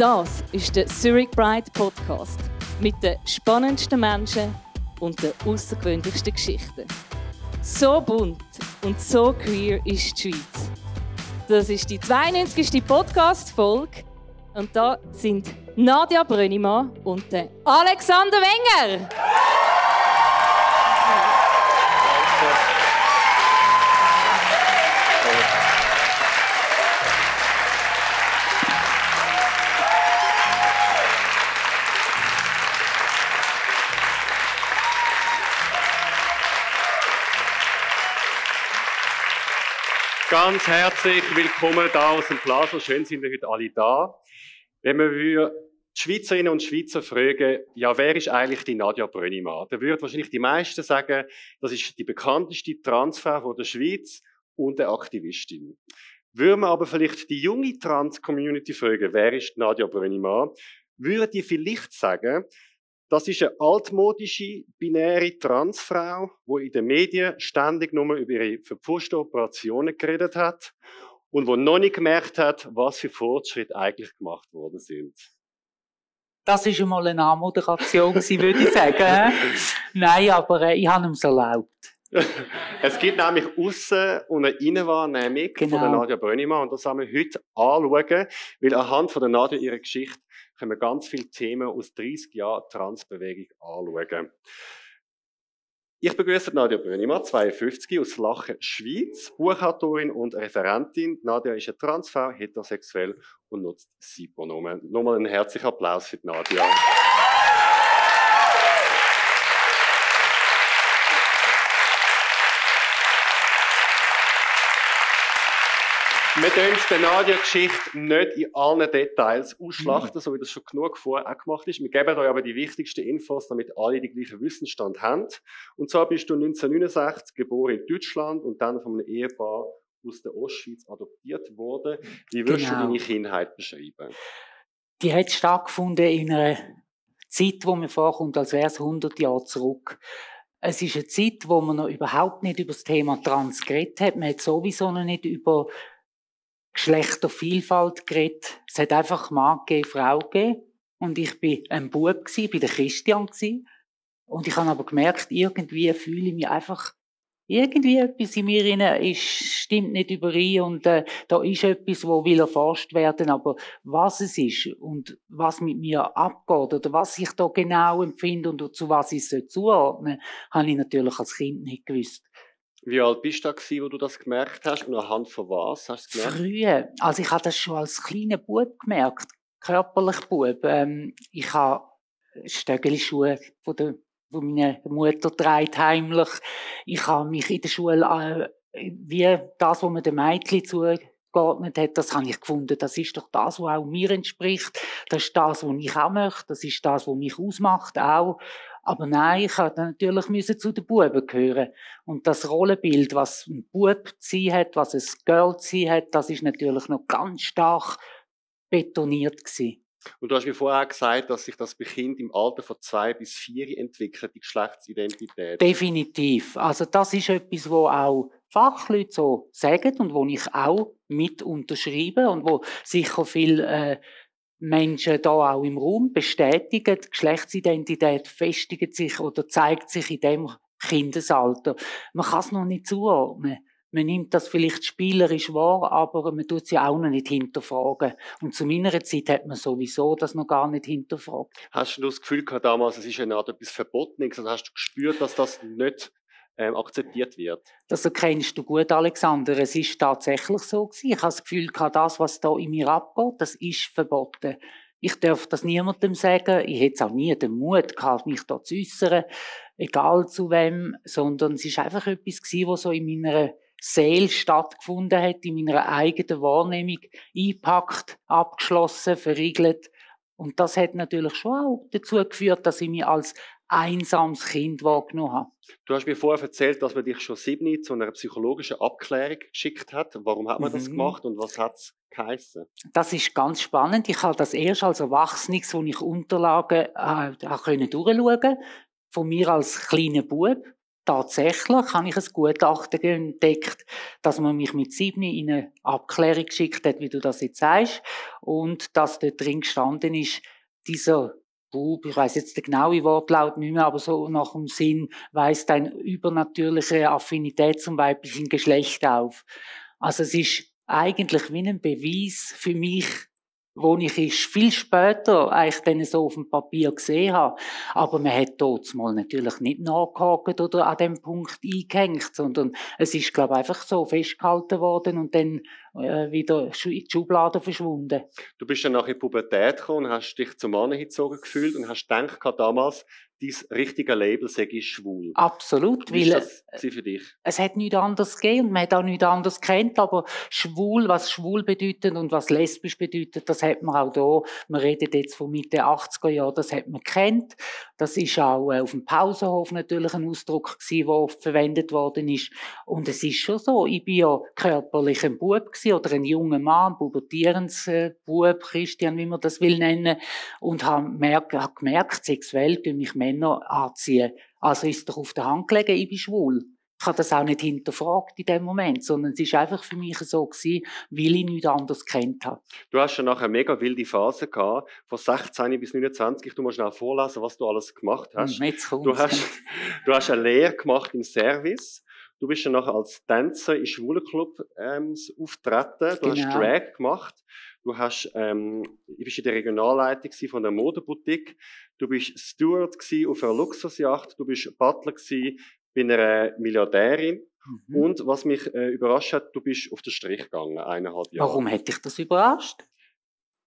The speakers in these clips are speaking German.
Das ist der Zurich Bride Podcast mit den spannendsten Menschen und den außergewöhnlichsten Geschichten. So bunt und so queer ist die Schweiz. Das ist die 92. Podcast-Folge und da sind Nadia Brönnimann und Alexander Wenger. Ganz herzlich willkommen da aus dem Plaza. Schön sind wir heute alle da. Wenn wir die Schweizerinnen und Schweizer fragen, ja, wer ist eigentlich die Nadja Brönnimann? Dann würden wahrscheinlich die meisten sagen, das ist die bekannteste Transfrau der Schweiz und eine Aktivistin. Würden wir aber vielleicht die junge Trans-Community fragen, wer ist Nadja Brönnimann, würden die vielleicht sagen, das ist eine altmodische, binäre Transfrau, die in den Medien ständig nur über ihre verpfuschten Operationen geredet hat und wo noch nicht gemerkt hat, was für Fortschritte eigentlich gemacht worden sind. Das ist einmal eine Anmoderation, würde ich sagen. Nein, aber äh, ich habe ihm es erlaubt. es gibt nämlich Aussen- und eine Innenwahrnehmung genau. von der Nadja Brönnimann und das haben wir heute anschauen, weil anhand von der Nadja ihrer Geschichte können wir ganz viele Themen aus 30 Jahren Transbewegung anschauen. Ich begrüße Nadja Brönnimann, 52, aus Lachen, Schweiz, Buchautorin und Referentin. Nadja ist eine Transfrau, heterosexuell und nutzt Sie-Pronomen. Nochmal einen herzlichen Applaus für Nadja. Wir können die Nadia-Geschichte nicht in allen Details ausschlachten, mhm. so wie das schon genug vorher auch gemacht ist. Wir geben euch aber die wichtigsten Infos, damit alle den gleichen Wissensstand haben. Und zwar bist du 1969 geboren in Deutschland und dann von einem Ehepaar aus der Ostschweiz adoptiert worden. Wie würdest genau. du deine Kindheit beschreiben? Die hat stattgefunden in einer Zeit, wo mir vorkommt, als wäre es 100 Jahre zurück. Es ist eine Zeit, wo man noch überhaupt nicht über das Thema Trans geredet hat. Man hat sowieso noch nicht über Geschlechtervielfalt geredet. Es hat einfach Mann gegeben, Frau gegeben. Und ich bin ein Bub gsi, bin der Christian gsi. Und ich habe aber gemerkt, irgendwie fühle ich mich einfach, irgendwie etwas in mir rein ist, stimmt nicht überein und äh, da ist etwas, wo will erforscht werden, aber was es ist und was mit mir abgeht oder was ich da genau empfinde und zu was ich es zuordnen habe ich natürlich als Kind nicht gewusst. Wie alt bist du da wo du das gemerkt hast und anhand von was hast du gemerkt? Früher, also ich habe das schon als kleiner Bub gemerkt, körperlich Bub. Ähm, ich habe Stöckelschuhe von der von meiner Mutter trägt heimlich. Ich habe mich in der Schule äh, wie das, was man den Mädchen zugeordnet hat, das habe ich gefunden. Das ist doch das, was auch mir entspricht. Das ist das, was ich auch möchte. Das ist das, was mich ausmacht auch. Aber nein, ich musste natürlich müssen zu den Buben gehören. Und das Rollenbild, was ein Bub zu hat, was ein Girl zu hat, das ist natürlich noch ganz stark betoniert gewesen. Und du hast mir vorher gesagt, dass sich das bei Kind im Alter von zwei bis vier entwickelt, die Geschlechtsidentität. Definitiv. Also das ist etwas, wo auch Fachleute so sagen und wo ich auch mit unterschreibe und wo sicher viel äh, Menschen da auch im Raum bestätigen, die Geschlechtsidentität festigt sich oder zeigt sich in dem Kindesalter. Man kann es noch nicht zuordnen. Man nimmt das vielleicht spielerisch wahr, aber man tut sie auch noch nicht hinterfragen. Und zu meiner Zeit hat man sowieso das noch gar nicht hinterfragt. Hast du das Gefühl gehabt damals, es ist eine Art etwas Verbotenes? Also hast du gespürt, dass das nicht ähm, akzeptiert wird. Das erkennst du gut, Alexander. Es ist tatsächlich so gewesen. Ich habe das Gefühl das, was da in mir abgeht, das ist verboten. Ich darf das niemandem sagen. Ich hätte auch nie den Mut gehabt, mich da zu äußern, egal zu wem, sondern es ist einfach etwas gewesen, was so in meiner Seele stattgefunden hat, in meiner eigenen Wahrnehmung eingepackt, abgeschlossen, verriegelt. Und das hat natürlich schon auch dazu geführt, dass ich mich als einsames Kind wahrgenommen habe. Du hast mir vorher erzählt, dass man dich schon sieben zu einer psychologischen Abklärung geschickt hat. Warum hat man mhm. das gemacht und was hat es geheissen? Das ist ganz spannend. Ich habe das erst als Erwachsenes, wo ich Unterlagen äh, durchschauen konnte, von mir als kleiner Bub. tatsächlich habe ich ein Gutachten entdeckt, dass man mich mit sieben in eine Abklärung geschickt hat, wie du das jetzt sagst, und dass dort drin gestanden ist, dieser Bub, ich weiß jetzt den genauen Wortlaut nicht mehr, aber so nach dem Sinn weist eine übernatürliche Affinität zum weiblichen Geschlecht auf. Also es ist eigentlich wie ein Beweis für mich, wo ich es viel später eigentlich so auf dem Papier gesehen habe. Aber man hat dort mal natürlich nicht nachgehakt oder an dem Punkt eingehängt, sondern es ist, glaube ich, einfach so festgehalten worden und dann äh, wieder in die Schublade verschwunden. Du bist dann nach der Pubertät gekommen und hast dich zum Mann hingezogen gefühlt und hast gedacht damals, dein richtige Label sei schwul. Absolut. Wie weil ist das für dich? Es hat nichts anderes gegeben und man hat auch nichts anderes kennt, aber schwul, was schwul bedeutet und was lesbisch bedeutet, das hat man auch da. Man redet jetzt von Mitte 80er Jahren, das hat man kennt. Das ist auch äh, auf dem Pausenhof natürlich ein Ausdruck gewesen, der oft verwendet worden ist. Und es ist schon so, ich bin ja körperlich ein Bub gewesen, oder ein junger Mann, pubertierens äh, Bub, Christian, wie man das will nennen, und habe gemerkt, sexuell durch mich Männer anziehen. Also ist doch auf der Hand gelegen, ich bin schwul. Ich habe das auch nicht hinterfragt in dem Moment, sondern es ist einfach für mich so gewesen, weil ich nichts anderes kennt habe. Du hast ja nachher eine mega wilde Phase gehabt, von 16 bis 29. Du musst schnell vorlesen, was du alles gemacht hast. Hm, du hast, du hast eine Lehre gemacht im Service. Du bist ja nachher als Tänzer im Schwulenclub ähm, auftreten. Du genau. hast Drag gemacht. Du hast, ähm, du bist in der Regionalleitung von der Modeboutique. Du bist Steward auf einer Luxusjacht. Du bist Butler bei einer Milliardärin. Mhm. Und was mich äh, überrascht hat, du bist auf den Strich gegangen, eineinhalb Jahre. Warum hätte ich das überrascht?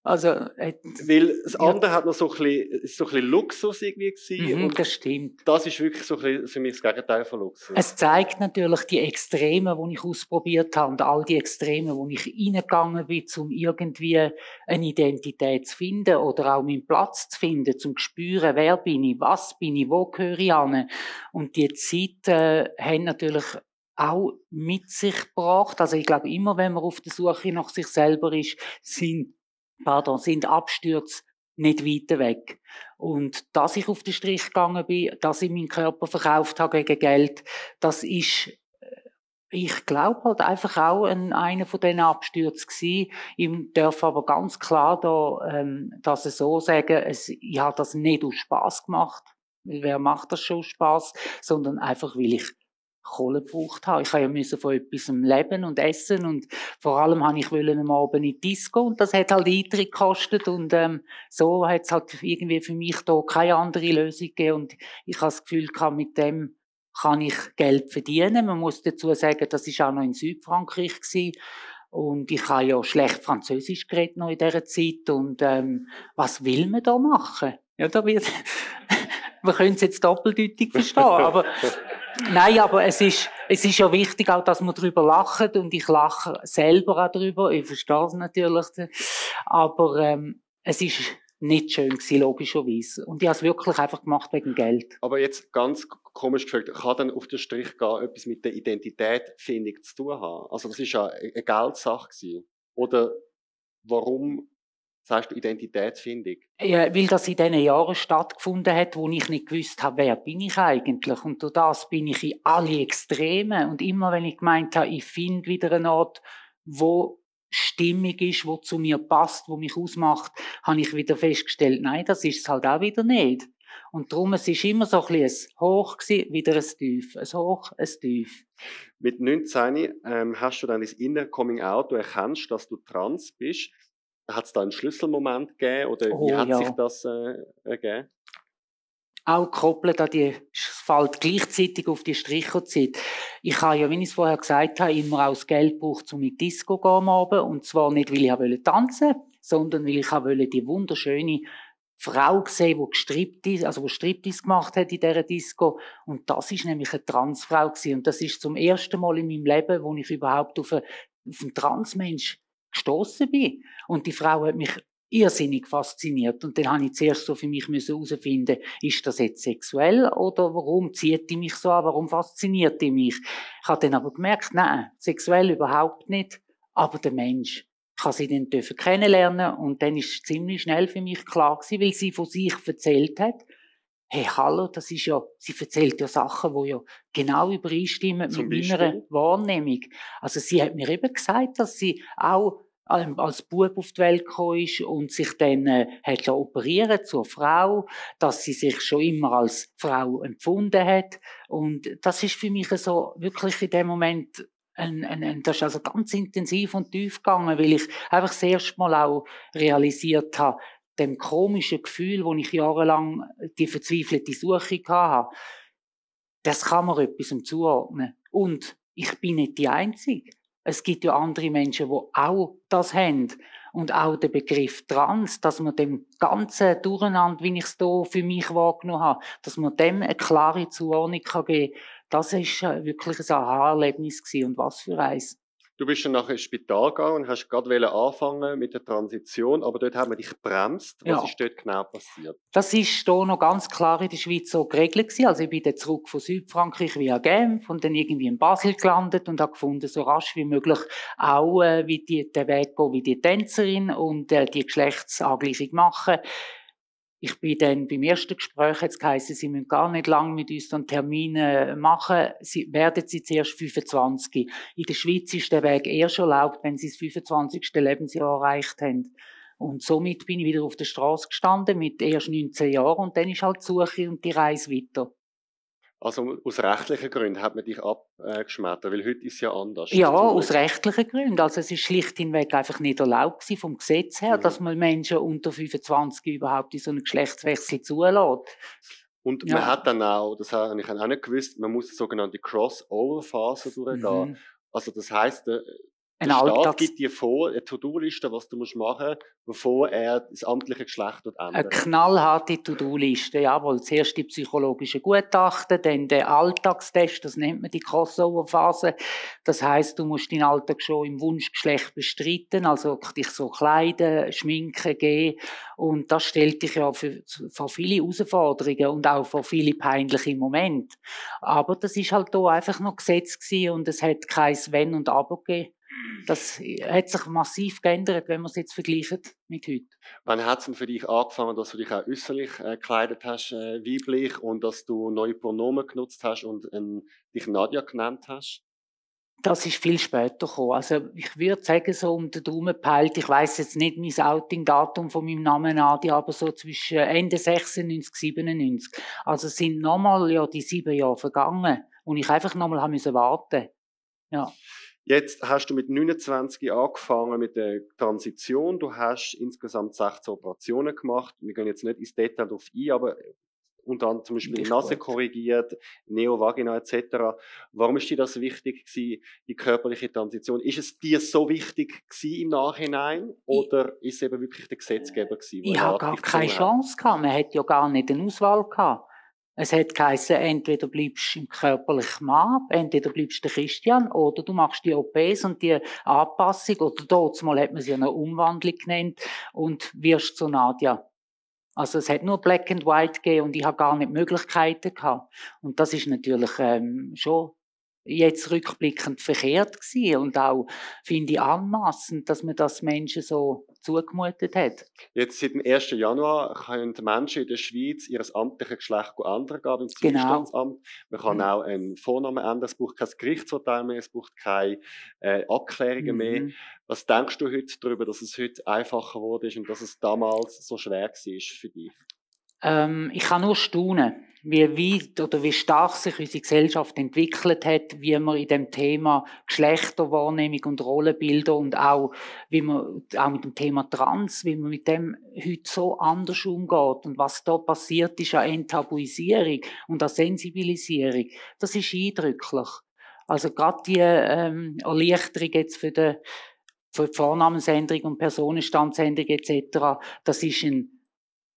Also, äh, Weil das andere ja. hat noch so ein bisschen, so ein bisschen Luxus irgendwie gewesen. Mhm, das stimmt. Das ist wirklich so ein bisschen für mich das Gegenteil von Luxus. Es zeigt natürlich die Extreme, die ich ausprobiert habe und all die Extreme, wo ich reingegangen bin, um irgendwie eine Identität zu finden oder auch meinen Platz zu finden, zum spüren, wer bin ich, was bin ich, wo gehöre ich an. Und die Zeit äh, haben natürlich auch mit sich gebracht. Also ich glaube, immer wenn man auf der Suche nach sich selber ist, sind pardon, sind Abstürze nicht weiter weg. Und dass ich auf den Strich gegangen bin, dass ich meinen Körper verkauft habe gegen Geld, das ist, äh, ich glaube halt einfach auch ein, einer von diesen Abstürzen gewesen. Ich darf aber ganz klar da, ähm, dass ich so sagen, es, ich habe das nicht aus Spaß gemacht. Wer macht das schon aus Spaß? Sondern einfach, weil ich Kohle gebraucht habe. Ich ja müssen von etwas leben und essen und vor allem habe ich am Abend in die Disco und das hat halt Eintritt gekostet und ähm, so hat es halt irgendwie für mich da keine andere Lösung gegeben und ich habe das Gefühl gehabt, mit dem kann ich Geld verdienen. Man muss dazu sagen, das ist auch noch in Südfrankreich gewesen. Und ich habe ja schlecht Französisch geredet noch in dieser Zeit. Und ähm, was will man da machen? Ja, da wird, man könnte es jetzt doppeldeutig verstehen, aber Nein, aber es ist, es ist ja wichtig auch, dass man darüber lacht und ich lache selber auch darüber. Ich verstehe es natürlich. Aber ähm, es ist nicht schön gewesen, logischerweise. Und ich habe es wirklich einfach gemacht wegen Geld. Aber jetzt ganz komisch gefragt, kann dann auf den Strich gehen etwas mit der Identitätfindung zu tun haben? Also das ist ja eine Geldsache gewesen. Oder warum sagst du Identitätsfindung? Ja, weil das in diesen Jahren stattgefunden hat, wo ich nicht gewusst habe, wer bin ich eigentlich. Und durch das bin ich in alle Extreme. Und immer wenn ich gemeint habe, ich finde wieder eine Art, wo stimmig ist, wo zu mir passt, wo mich ausmacht, habe ich wieder festgestellt, nein, das ist es halt auch wieder nicht. Und darum, es ist immer so ein bisschen ein Hoch gewesen, wieder ein Tief. Ein Hoch, ein Tief. Mit 19 ähm, hast du dann das Inner Coming Out, du erkennst, dass du trans bist. Hat es da einen Schlüsselmoment gegeben oder oh, wie hat ja. sich das äh, ergeben? Auch gekoppelt an die, es fällt gleichzeitig auf die Stricherzeit. Ich habe ja, wie ich es vorher gesagt habe, immer auch das Geld gebraucht, um in die Disco zu gehen Und zwar nicht, weil ich tanzen wollte, sondern weil ich wollte die wunderschöne Frau gesehen, die gestrippt ist, also die Striptease gemacht hat in dieser Disco. Und das ist nämlich eine Transfrau gewesen. Und das ist zum ersten Mal in meinem Leben, wo ich überhaupt auf, eine, auf einen Transmensch gestoßen bin. Und die Frau hat mich irrsinnig fasziniert. Und dann habe ich zuerst so für mich herausfinden, ist das jetzt sexuell oder warum zieht die mich so an, warum fasziniert die mich? Ich habe dann aber gemerkt, nein, sexuell überhaupt nicht, aber der Mensch. Ich habe sie dann dürfen kennenlernen und dann ist ziemlich schnell für mich klar gewesen, weil sie von sich erzählt hat, hey, hallo, das ist ja, sie erzählt ja Sachen, die ja genau übereinstimmen Zum mit meiner Beispiel? Wahrnehmung. Also sie hat mir eben gesagt, dass sie auch als Bub auf die Welt gekommen ist und sich dann äh, hat operieren zur Frau, dass sie sich schon immer als Frau empfunden hat und das ist für mich so wirklich in dem Moment ein, ein, ein, das ist also ganz intensiv und tief gegangen, weil ich einfach das erste Mal auch realisiert habe, dem komischen Gefühl, wo ich jahrelang die verzweifelte Suche hatte, das kann man etwas zuordnen. Und ich bin nicht die Einzige. Es gibt ja andere Menschen, die auch das haben. Und auch der Begriff Trans, dass man dem ganzen Durcheinander, wie ich es hier für mich wahrgenommen habe, dass man dem eine klare Zuordnung geben kann, das ist äh, wirklich ein Aha-Erlebnis. Und was für eins. Du bist dann nachher ins Spital gegangen und hast gerade anfangen mit der Transition, aber dort haben wir dich gebremst. Was Ja. ist dort genau passiert? Das ist hier noch ganz klar in der Schweiz so geregelt gewesen. Also ich bin dann zurück von Südfrankreich via Genf und dann irgendwie in Basel gelandet und habe gefunden, so rasch wie möglich auch äh, wie die, den Weg gehen wie die Tänzerin und äh, die Geschlechtsangleichung machen. Ich bin dann beim ersten Gespräch, jetzt geheißen, Sie müssen gar nicht lange mit uns dann Termine machen. Sie werden Sie zuerst 25. In der Schweiz ist der Weg erst erlaubt, wenn Sie das 25. Lebensjahr erreicht haben. Und somit bin ich wieder auf der Straße gestanden mit erst 19 Jahren und dann ist halt die Suche und die Reise weiter. Also aus rechtlichen Gründen hat man dich abgeschmettert, weil heute ist es ja anders. Ja, aus rechtlichen Gründen. Also es ist schlicht hinweg einfach nicht erlaubt vom Gesetz her, Mhm. dass man Menschen unter 25 überhaupt in so einen Geschlechtswechsel zulässt. Und Ja. man hat dann auch, das habe ich auch nicht gewusst, man muss die sogenannte Crossover-Phase durchgehen. Mhm. Also das heisst, der, Ein der Staat Alltags gibt dir vor, eine To-Do-Liste, was du musst machen bevor er das amtliche Geschlecht dort Eine ändert. knallharte To-Do-Liste, jawohl. Zuerst die psychologische Gutachten, dann der Alltagstest, das nennt man die Crossover-Phase. Das heißt, du musst deinen Alltag schon im Wunschgeschlecht bestreiten, also dich so kleiden, schminken, gehen. Und das stellt dich ja für, vor viele Herausforderungen und auch vor viele peinliche Momente. Aber das ist halt da einfach noch Gesetz gewesen und es hat kein Wenn und Aber gegeben. Das hat sich massiv geändert, wenn man es jetzt vergleicht mit heute. Wann hat es denn für dich angefangen, dass du dich auch äußerlich äh, gekleidet hast, äh, weiblich, und dass du neue Pronomen genutzt hast und ähm, dich Nadja genannt hast? Das ist viel später gekommen. Also ich würde sagen, so um den Daumen peilt, ich weiß jetzt nicht mein Outing-Datum von meinem Namen Nadia, aber so zwischen Ende 96, 97. Also es sind nochmal ja die sieben Jahre vergangen und ich einfach nochmal warten. Ja. Jetzt hast du mit 29 angefangen mit der Transition. Du hast insgesamt 16 Operationen gemacht. Wir gehen jetzt nicht ins Detail darauf ein, aber unter anderem zum Beispiel die Nase korrigiert, Neovagina etc. Warum ist dir das wichtig gewesen, die körperliche Transition? Ist es dir so wichtig gewesen im Nachhinein oder ist es eben wirklich der Gesetzgeber gewesen? der Ich habe gar keine? Chance gehabt. Man hat ja gar nicht eine Auswahl gehabt. Es hat geheißen, entweder bleibst du im körperlichen Mann, entweder bleibst du Christian, oder du machst die OPs und die Anpassung, oder dort mal hat man sie eine Umwandlung genannt, und wirst zu Nadja. Also es hat nur Black and White gegeben und ich habe gar nicht Möglichkeiten gehabt. Und das ist natürlich ähm, schon jetzt rückblickend verkehrt gewesen und auch finde ich anmaßend, dass man das Menschen so zugemutet hat. Jetzt seit dem 1. Januar können Menschen in der Schweiz ihr amtliches Geschlecht ändern, gehen im Genau. Zivilstandsamt. Man kann Mhm. auch einen Vornamen ändern, es braucht kein Gerichtsurteil mehr, es braucht keine äh, Abklärungen mehr. Mhm. Was denkst du heute darüber, dass es heute einfacher geworden ist und dass es damals so schwer war für dich? Ähm, ich kann nur staunen, wie weit oder wie stark sich unsere Gesellschaft entwickelt hat, wie man in dem Thema Geschlechterwahrnehmung und Rollenbilder und auch, wie man, auch mit dem Thema Trans, wie man mit dem heute so anders umgeht und was da passiert ist an Enttabuisierung und an Sensibilisierung, das ist eindrücklich. Also gerade die ähm, Erleichterung jetzt für die, für die Vornamensänderung und Personenstandsänderung etc., das ist ein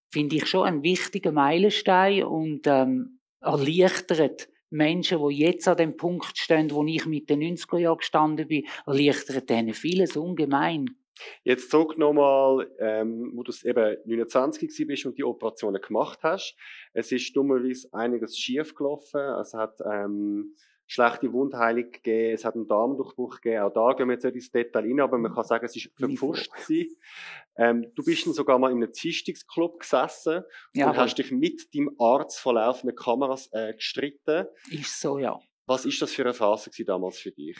finde ich schon ein wichtiger Meilenstein und ähm, erleichtert Menschen, die jetzt an dem Punkt stehen, wo ich mit den 90er Jahren gestanden bin, erleichtert denen vieles ungemein. Jetzt zurück nochmal, ähm, wo du eben 29 gewesen bist und die Operationen gemacht hast. Es ist dummerweise einiges schief gelaufen. Es hat ähm, schlechte Wundheilung gegeben, es hat einen Darmdurchbruch gegeben. Auch da gehen wir jetzt nicht ins Detail rein, aber man kann sagen, es ist verpfuscht gewesen. Ähm, du bist dann sogar mal in einem Zystungsclub gesessen ja, und hast dich mit deinem Arzt vor laufenden Kameras äh, gestritten. Ist so, ja. Was ist das für eine Phase damals für dich?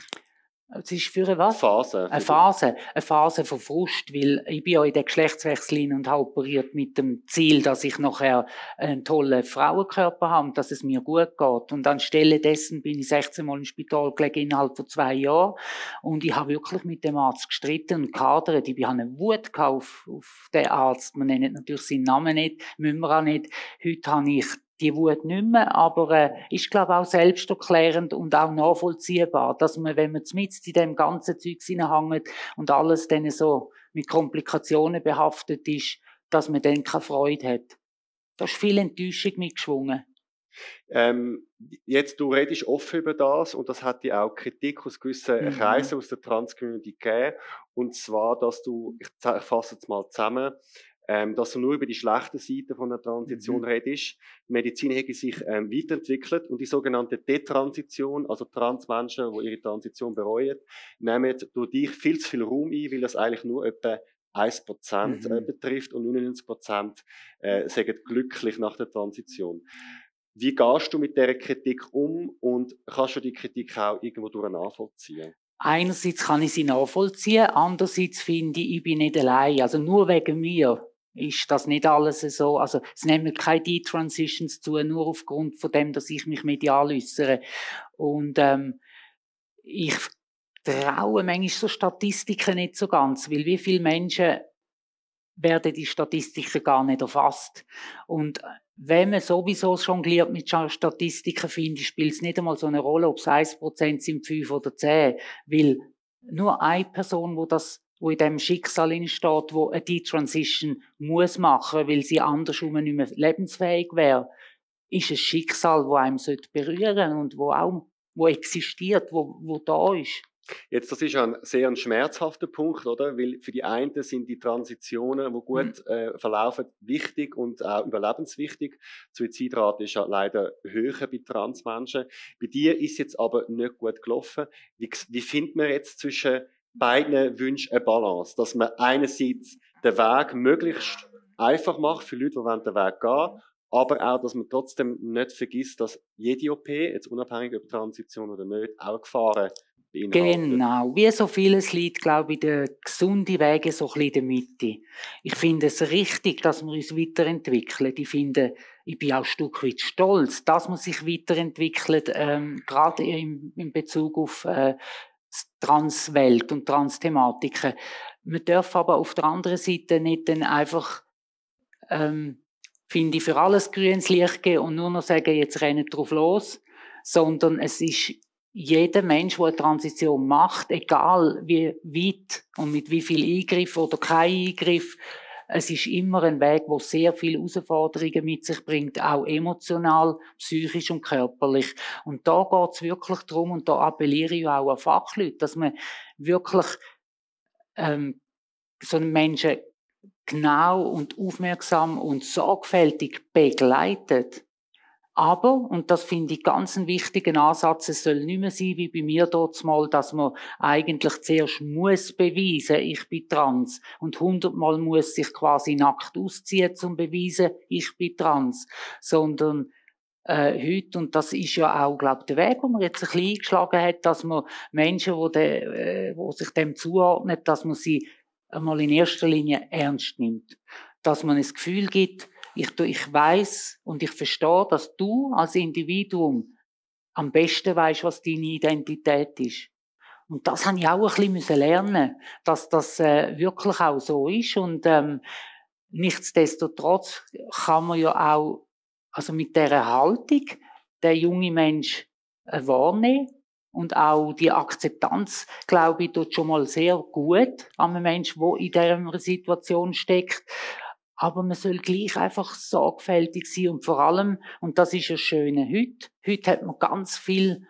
Es ist für eine was? Phase. Eine Phase. Eine Phase von Frust, weil ich bin ja in der Geschlechtswechsel und habe operiert mit dem Ziel, dass ich nachher einen tollen Frauenkörper habe und dass es mir gut geht. Und anstelle dessen bin ich 16 Mal im Spital gelegen innerhalb von zwei Jahren und ich habe wirklich mit dem Arzt gestritten und kadert. Ich habe eine Wut auf, auf den Arzt. Man nennt natürlich seinen Namen nicht, müssen wir auch nicht. Heute habe ich die Wut nicht mehr, aber äh, ist glaube auch selbsterklärend und auch nachvollziehbar, dass man, wenn man mit in dem ganzen Zeug hineinhängt und alles dann so mit Komplikationen behaftet ist, dass man dann keine Freude hat. Da ist viel Enttäuschung mitgeschwungen. Ähm, jetzt, du redest offen über das und das hat dir auch Kritik aus gewissen mhm. Kreisen aus der Trans-Community gegeben. Und zwar, dass du, ich, ich fasse jetzt mal zusammen, ähm, dass du nur über die schlechten Seiten von der Transition mhm. redest. Die Medizin hat sich ähm, weiterentwickelt und die sogenannte Detransition, also Transmenschen, die ihre Transition bereuen, nehmen durch dich viel zu viel Raum ein, weil das eigentlich nur etwa 1% äh, mhm. betrifft und 99% äh, sagen glücklich nach der Transition. Wie gehst du mit dieser Kritik um und kannst du die Kritik auch irgendwo durch nachvollziehen? Einerseits kann ich sie nachvollziehen, andererseits finde ich, ich bin nicht allein. Also nur wegen mir ist das nicht alles so. Also es nehmen keine D-Transitions zu, nur aufgrund von dem, dass ich mich medial äußere. Und ähm, ich traue manchmal so Statistiken nicht so ganz, weil wie viele Menschen werden die Statistiken gar nicht erfasst. Und wenn man sowieso jongliert mit Statistiken, finde ich, spielt es nicht einmal so eine Rolle, ob es 1% sind, 5 oder 10, weil nur eine Person, wo das wo in dem Schicksal steht, wo eine Detransition muss machen, weil sie andersrum nicht mehr lebensfähig wäre, ist ein Schicksal, wo einem berühren und wo auch wo existiert, wo, wo da ist. Jetzt, das ist ein sehr ein schmerzhafter Punkt, oder? Weil für die einen sind die Transitionen, die gut mhm. äh, verlaufen, wichtig und auch überlebenswichtig. Suizidrate ist ja leider höher bei Transmenschen. Bei dir ist jetzt aber nicht gut gelaufen. Wie, wie findet man jetzt zwischen beiden Wünschen eine Balance. Dass man einerseits den Weg möglichst einfach macht für Leute, die den Weg gehen aber auch, dass man trotzdem nicht vergisst, dass jede OP, jetzt unabhängig ob Transition oder nicht, auch Gefahren beinhaltet. Genau, wie so vieles liegt, glaube ich, der gesunde Wege so ein bisschen in der Mitte. Ich finde es richtig, dass wir uns weiterentwickeln. Ich finde, ich bin auch ein Stück weit stolz, dass man sich weiterentwickelt, ähm, gerade in, in Bezug auf äh, Transwelt und Transthematiken. Man darf aber auf der anderen Seite nicht dann einfach, ähm, finde ich, für alles grünes Licht geben und nur noch sagen, jetzt rennen drauf los, sondern es ist jeder Mensch, der eine Transition macht, egal wie weit und mit wie viel Eingriff oder kein Eingriff, es ist immer ein Weg, wo sehr viele Herausforderungen mit sich bringt, auch emotional, psychisch und körperlich. Und da geht es wirklich darum, und da appelliere ich auch an Fachleute, dass man wirklich ähm, so einen Menschen genau und aufmerksam und sorgfältig begleitet aber, und das finde ich ganz einen wichtigen Ansatz, es soll nicht mehr sein wie bei mir dort mal, dass man eigentlich zuerst muss beweisen, ich bin trans. Und hundertmal muss sich quasi nackt ausziehen, zum beweisen, ich bin trans. Sondern, äh, heute, und das ist ja auch, glaube ich, der Weg, wo man jetzt ein bisschen eingeschlagen hat, dass man Menschen, de, äh, wo sich dem zuordnen, dass man sie einmal in erster Linie ernst nimmt. Dass man das Gefühl gibt, ich, ich weiß und ich verstehe, dass du als Individuum am besten weißt, was deine Identität ist. Und das habe ich auch ein bisschen lernen, dass das äh, wirklich auch so ist. Und ähm, nichtsdestotrotz kann man ja auch, also mit dieser Haltung, der junge Mensch äh, wahrnehmen und auch die Akzeptanz, glaube ich, tut schon mal sehr gut an einem Menschen, der in dieser Situation steckt. Aber man soll gleich einfach sorgfältig sein und vor allem, und das ist ja Schöne heute, heute hat man ganz viel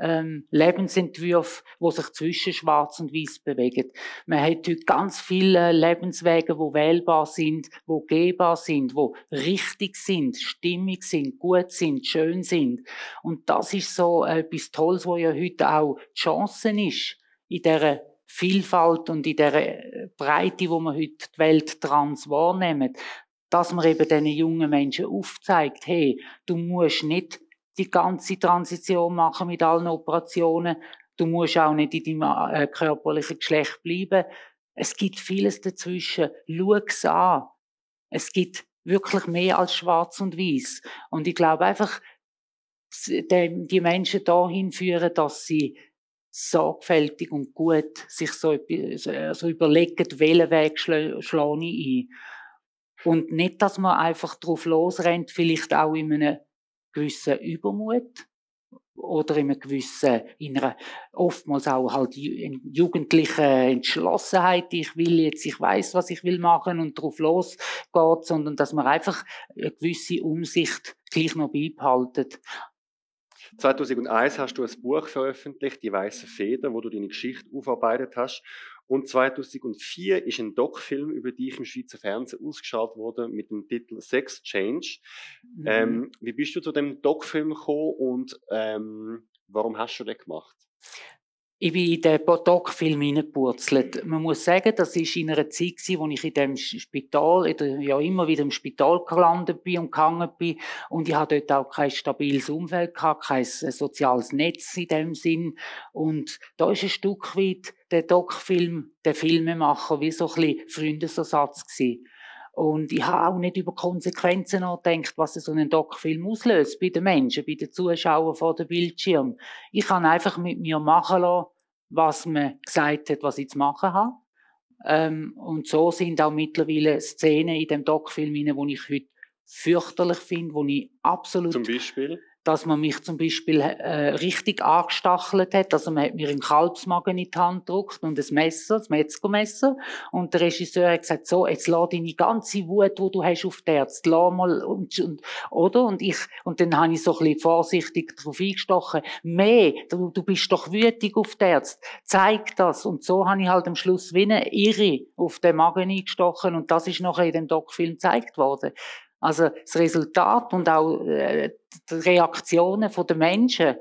ähm, Lebensentwürfe, wo sich zwischen Schwarz und Weiß bewegen. Man hat heute ganz viele Lebenswege, wo wählbar sind, wo gehbar sind, wo richtig sind, stimmig sind, gut sind, schön sind. Und das ist so etwas Tolles, wo ja heute auch die Chance ist in dieser Vielfalt und in der Breite, wo man heute die Welt trans wahrnehmen, dass man eben diesen jungen Menschen aufzeigt, hey, du musst nicht die ganze Transition machen mit allen Operationen. Du musst auch nicht in deinem äh, körperlichen Geschlecht bleiben. Es gibt vieles dazwischen. Schau es an. Es gibt wirklich mehr als schwarz und weiß. Und ich glaube einfach, die Menschen dahin führen, dass sie sorgfältig und gut sich so, so überlegen, welchen Weg schlage ich ein. Und nicht, dass man einfach drauf losrennt, vielleicht auch in einem gewissen Übermut oder in einer gewissen, in einer, oftmals auch halt jugendlichen Entschlossenheit, ich will jetzt, ich weiß, was ich will machen und drauf losgeht, sondern dass man einfach eine gewisse Umsicht gleich noch beibehaltet. 2001 hast du ein Buch veröffentlicht, Die Weiße Feder, wo du deine Geschichte aufarbeitet hast. Und 2004 ist ein Doc-Film über dich im Schweizer Fernsehen ausgestrahlt worden mit dem Titel Sex Change. Mhm. Ähm, wie bist du zu dem Doc-Film gekommen und ähm, warum hast du den gemacht? Ich bin in den Doc-Film hineingepurzelt. Man muss sagen, das war in einer Zeit, wo ich in dem Spital, ja immer wieder im Spital gelandet bin und gehangen bin. Und ich hatte dort auch kein stabiles Umfeld gehabt, kein soziales Netz in dem Sinn. Und da ist ein Stück weit der Doc-Film, der Filmemacher, wie so ein bisschen Freundesersatz gewesen. Und ich habe auch nicht über Konsequenzen nachgedacht, was so ein Doc-Film auslöst bei den Menschen, bei den Zuschauern vor dem Bildschirm. Ich habe einfach mit mir machen lassen, was man gesagt hat, was ich zu machen habe. Ähm, und so sind auch mittlerweile Szenen in dem Doc-Film, die ich heute fürchterlich finde, wo ich absolut... Zum Beispiel? Dass man mich zum Beispiel äh, richtig angestachelt hat. Also man hat mir einen Kalbsmagen in die Hand gedruckt und ein Messer, das Metzgermesser. Und der Regisseur hat gesagt, so, jetzt lass deine ganze Wut, die du hast auf der Herz, lass mal, und, und, oder? Und ich, und dann habe ich so ein bisschen vorsichtig darauf eingestochen, mehr, du, du bist doch wütig auf der Herz, zeig das. Und so habe ich halt am Schluss wie eine Irre auf den Magen eingestochen und das ist nachher in dem Doc-Film gezeigt worden. Also das Resultat und auch äh, die Reaktionen der Menschen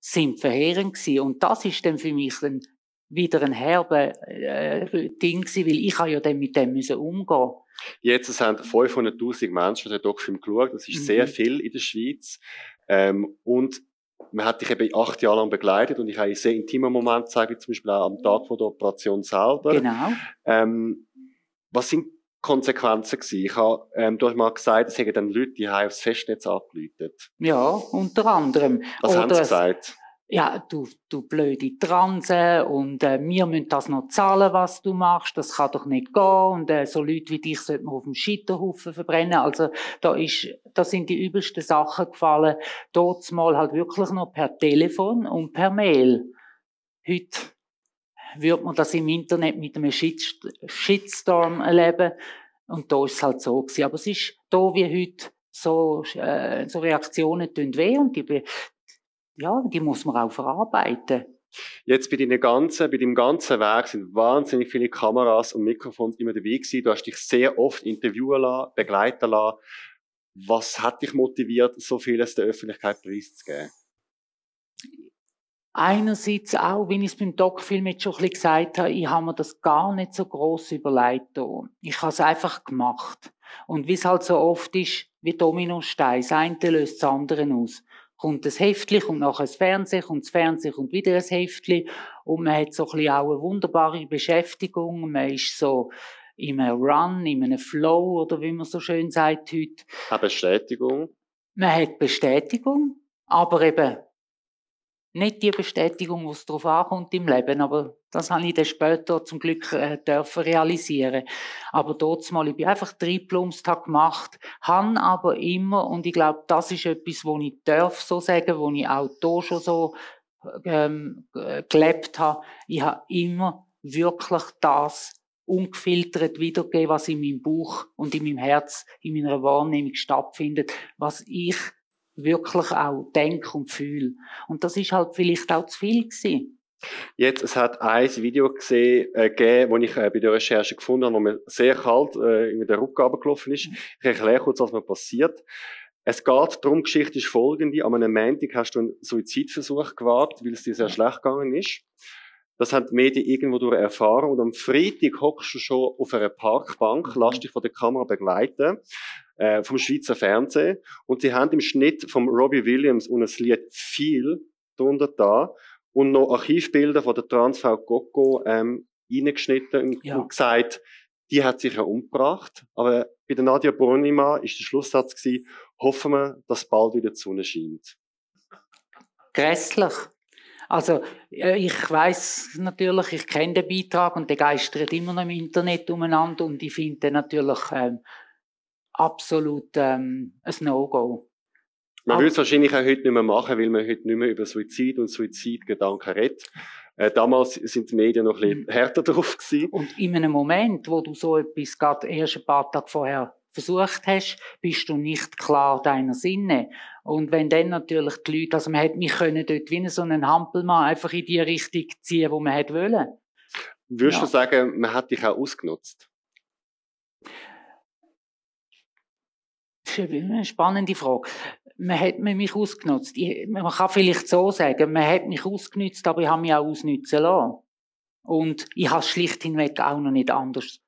sind verheerend gewesen. Und das ist dann für mich dann wieder ein herbe äh, Ding gewesen, weil ich ja dann mit dem müssen umgehen. Jetzt haben 500'000 Menschen den Doc-Film geschaut. Das ist mhm. sehr viel in der Schweiz. Ähm, und man hat dich eben acht Jahre lang begleitet und ich habe einen sehr intimen Moment gezeigt, zum Beispiel auch am Tag von der Operation selber. Genau. Ähm, was sind Konsequenzen gewesen. Ich habe, ähm, du hast mal gesagt, es hätten dann Leute, die haben aufs Festnetz angeläutet. Ja, unter anderem. Was Oder haben sie gesagt? ja, du, du blöde Transe und äh, wir müssen das noch zahlen, was du machst, das kann doch nicht gehen und äh, so Leute wie dich sollten wir auf dem Scheiterhaufen verbrennen. Also da ist, da sind die übelsten Sachen gefallen. Dort mal halt wirklich noch per Telefon und per Mail. Heute würde man das im Internet mit einem Shitstorm erleben. Und da ist es halt so gewesen. Aber es ist da wie heute so, äh, so Reaktionen tun weh und die, ja, die muss man auch verarbeiten. Jetzt bei deinem ganzen, bei deinem ganzen Weg sind wahnsinnig viele Kameras und Mikrofons immer dabei gewesen. Du hast dich sehr oft interviewen lassen, begleiten lassen. Was hat dich motiviert, so vieles der Öffentlichkeit preiszugeben? Einerseits auch, wie ich es beim Doc-Film jetzt schon ein bisschen gesagt habe, ich habe mir das gar nicht so gross überlegt. Ich habe es einfach gemacht. Und wie es halt so oft ist, wie Dominostein, das eine löst das andere aus. Kommt das Heftli, kommt nachher das Fernsehen, kommt das Fernsehen, kommt wieder ein Heftli. Und man hat so ein bisschen auch eine wunderbare Beschäftigung. Man ist so in einem Run, in einem Flow, oder wie man so schön sagt heute. Eine Bestätigung. Man hat Bestätigung, aber eben nicht die Bestätigung, was darauf ankommt im Leben, aber das habe ich dann später zum Glück äh, dürfen realisieren. Aber dort mal, ich bin einfach Triplums gemacht, han aber immer, und ich glaube, das ist etwas, wo ich darf so sagen, wo ich auch da schon so ähm, gelebt habe. Ich habe immer wirklich das ungefiltert wiedergegeben, was in meinem Buch und in meinem Herz, in meiner Wahrnehmung stattfindet, was ich wirklich auch denke und fühle. Und das ist halt vielleicht auch zu viel gewesen. Jetzt, es hat ein Video gesehen, äh, gegeben, das ich äh, bei der Recherche gefunden habe, wo mir sehr kalt äh, in der Rückgabe gelaufen ist. Ich erkläre kurz, was mir passiert. Es geht darum, die Geschichte ist folgende. An einem Montag hast du einen Suizidversuch gewagt, weil es dir sehr schlecht gegangen ist. Das haben die Medien irgendwo durch erfahren. Und am Freitag hockst du schon auf einer Parkbank, lass dich von der Kamera begleiten, äh, vom Schweizer Fernsehen. Und sie haben im Schnitt vom Robbie Williams und das Lied viel drunter da und noch Archivbilder von der Transfrau Coco ähm, reingeschnitten und, ja. und gesagt, die hat sich ja umgebracht. Aber bei der Nadia Brunima ist der Schlusssatz gewesen, hoffen wir, dass bald wieder die Sonne scheint. Grässlich. Also ich weiß natürlich, ich kenne den Beitrag und der geistert immer noch im Internet umeinander und ich finde natürlich ähm, absolut ähm, ein No-Go. Man würde es wahrscheinlich auch heute nicht mehr machen, weil man heute nicht mehr über Suizid und Suizidgedanken redet. Äh, damals sind die Medien noch ein bisschen mhm. härter drauf gewesen. Und in einem Moment, wo du so etwas gerade erst ein paar Tage vorher versucht hast, bist du nicht klar deiner Sinne. Und wenn dann natürlich die Leute, also man hätte mich können dort wie so einen Hampelmann einfach in die Richtung ziehen, wo man hätte wollen. Würdest ja. du sagen, man hat dich auch ausgenutzt? Spannende Frage. Man hat mich ausgenutzt. man kann vielleicht so sagen, man hat mich ausgenutzt, aber ich habe mich auch ausnutzen lassen. Und ich habe es schlicht hinweg auch noch nicht anders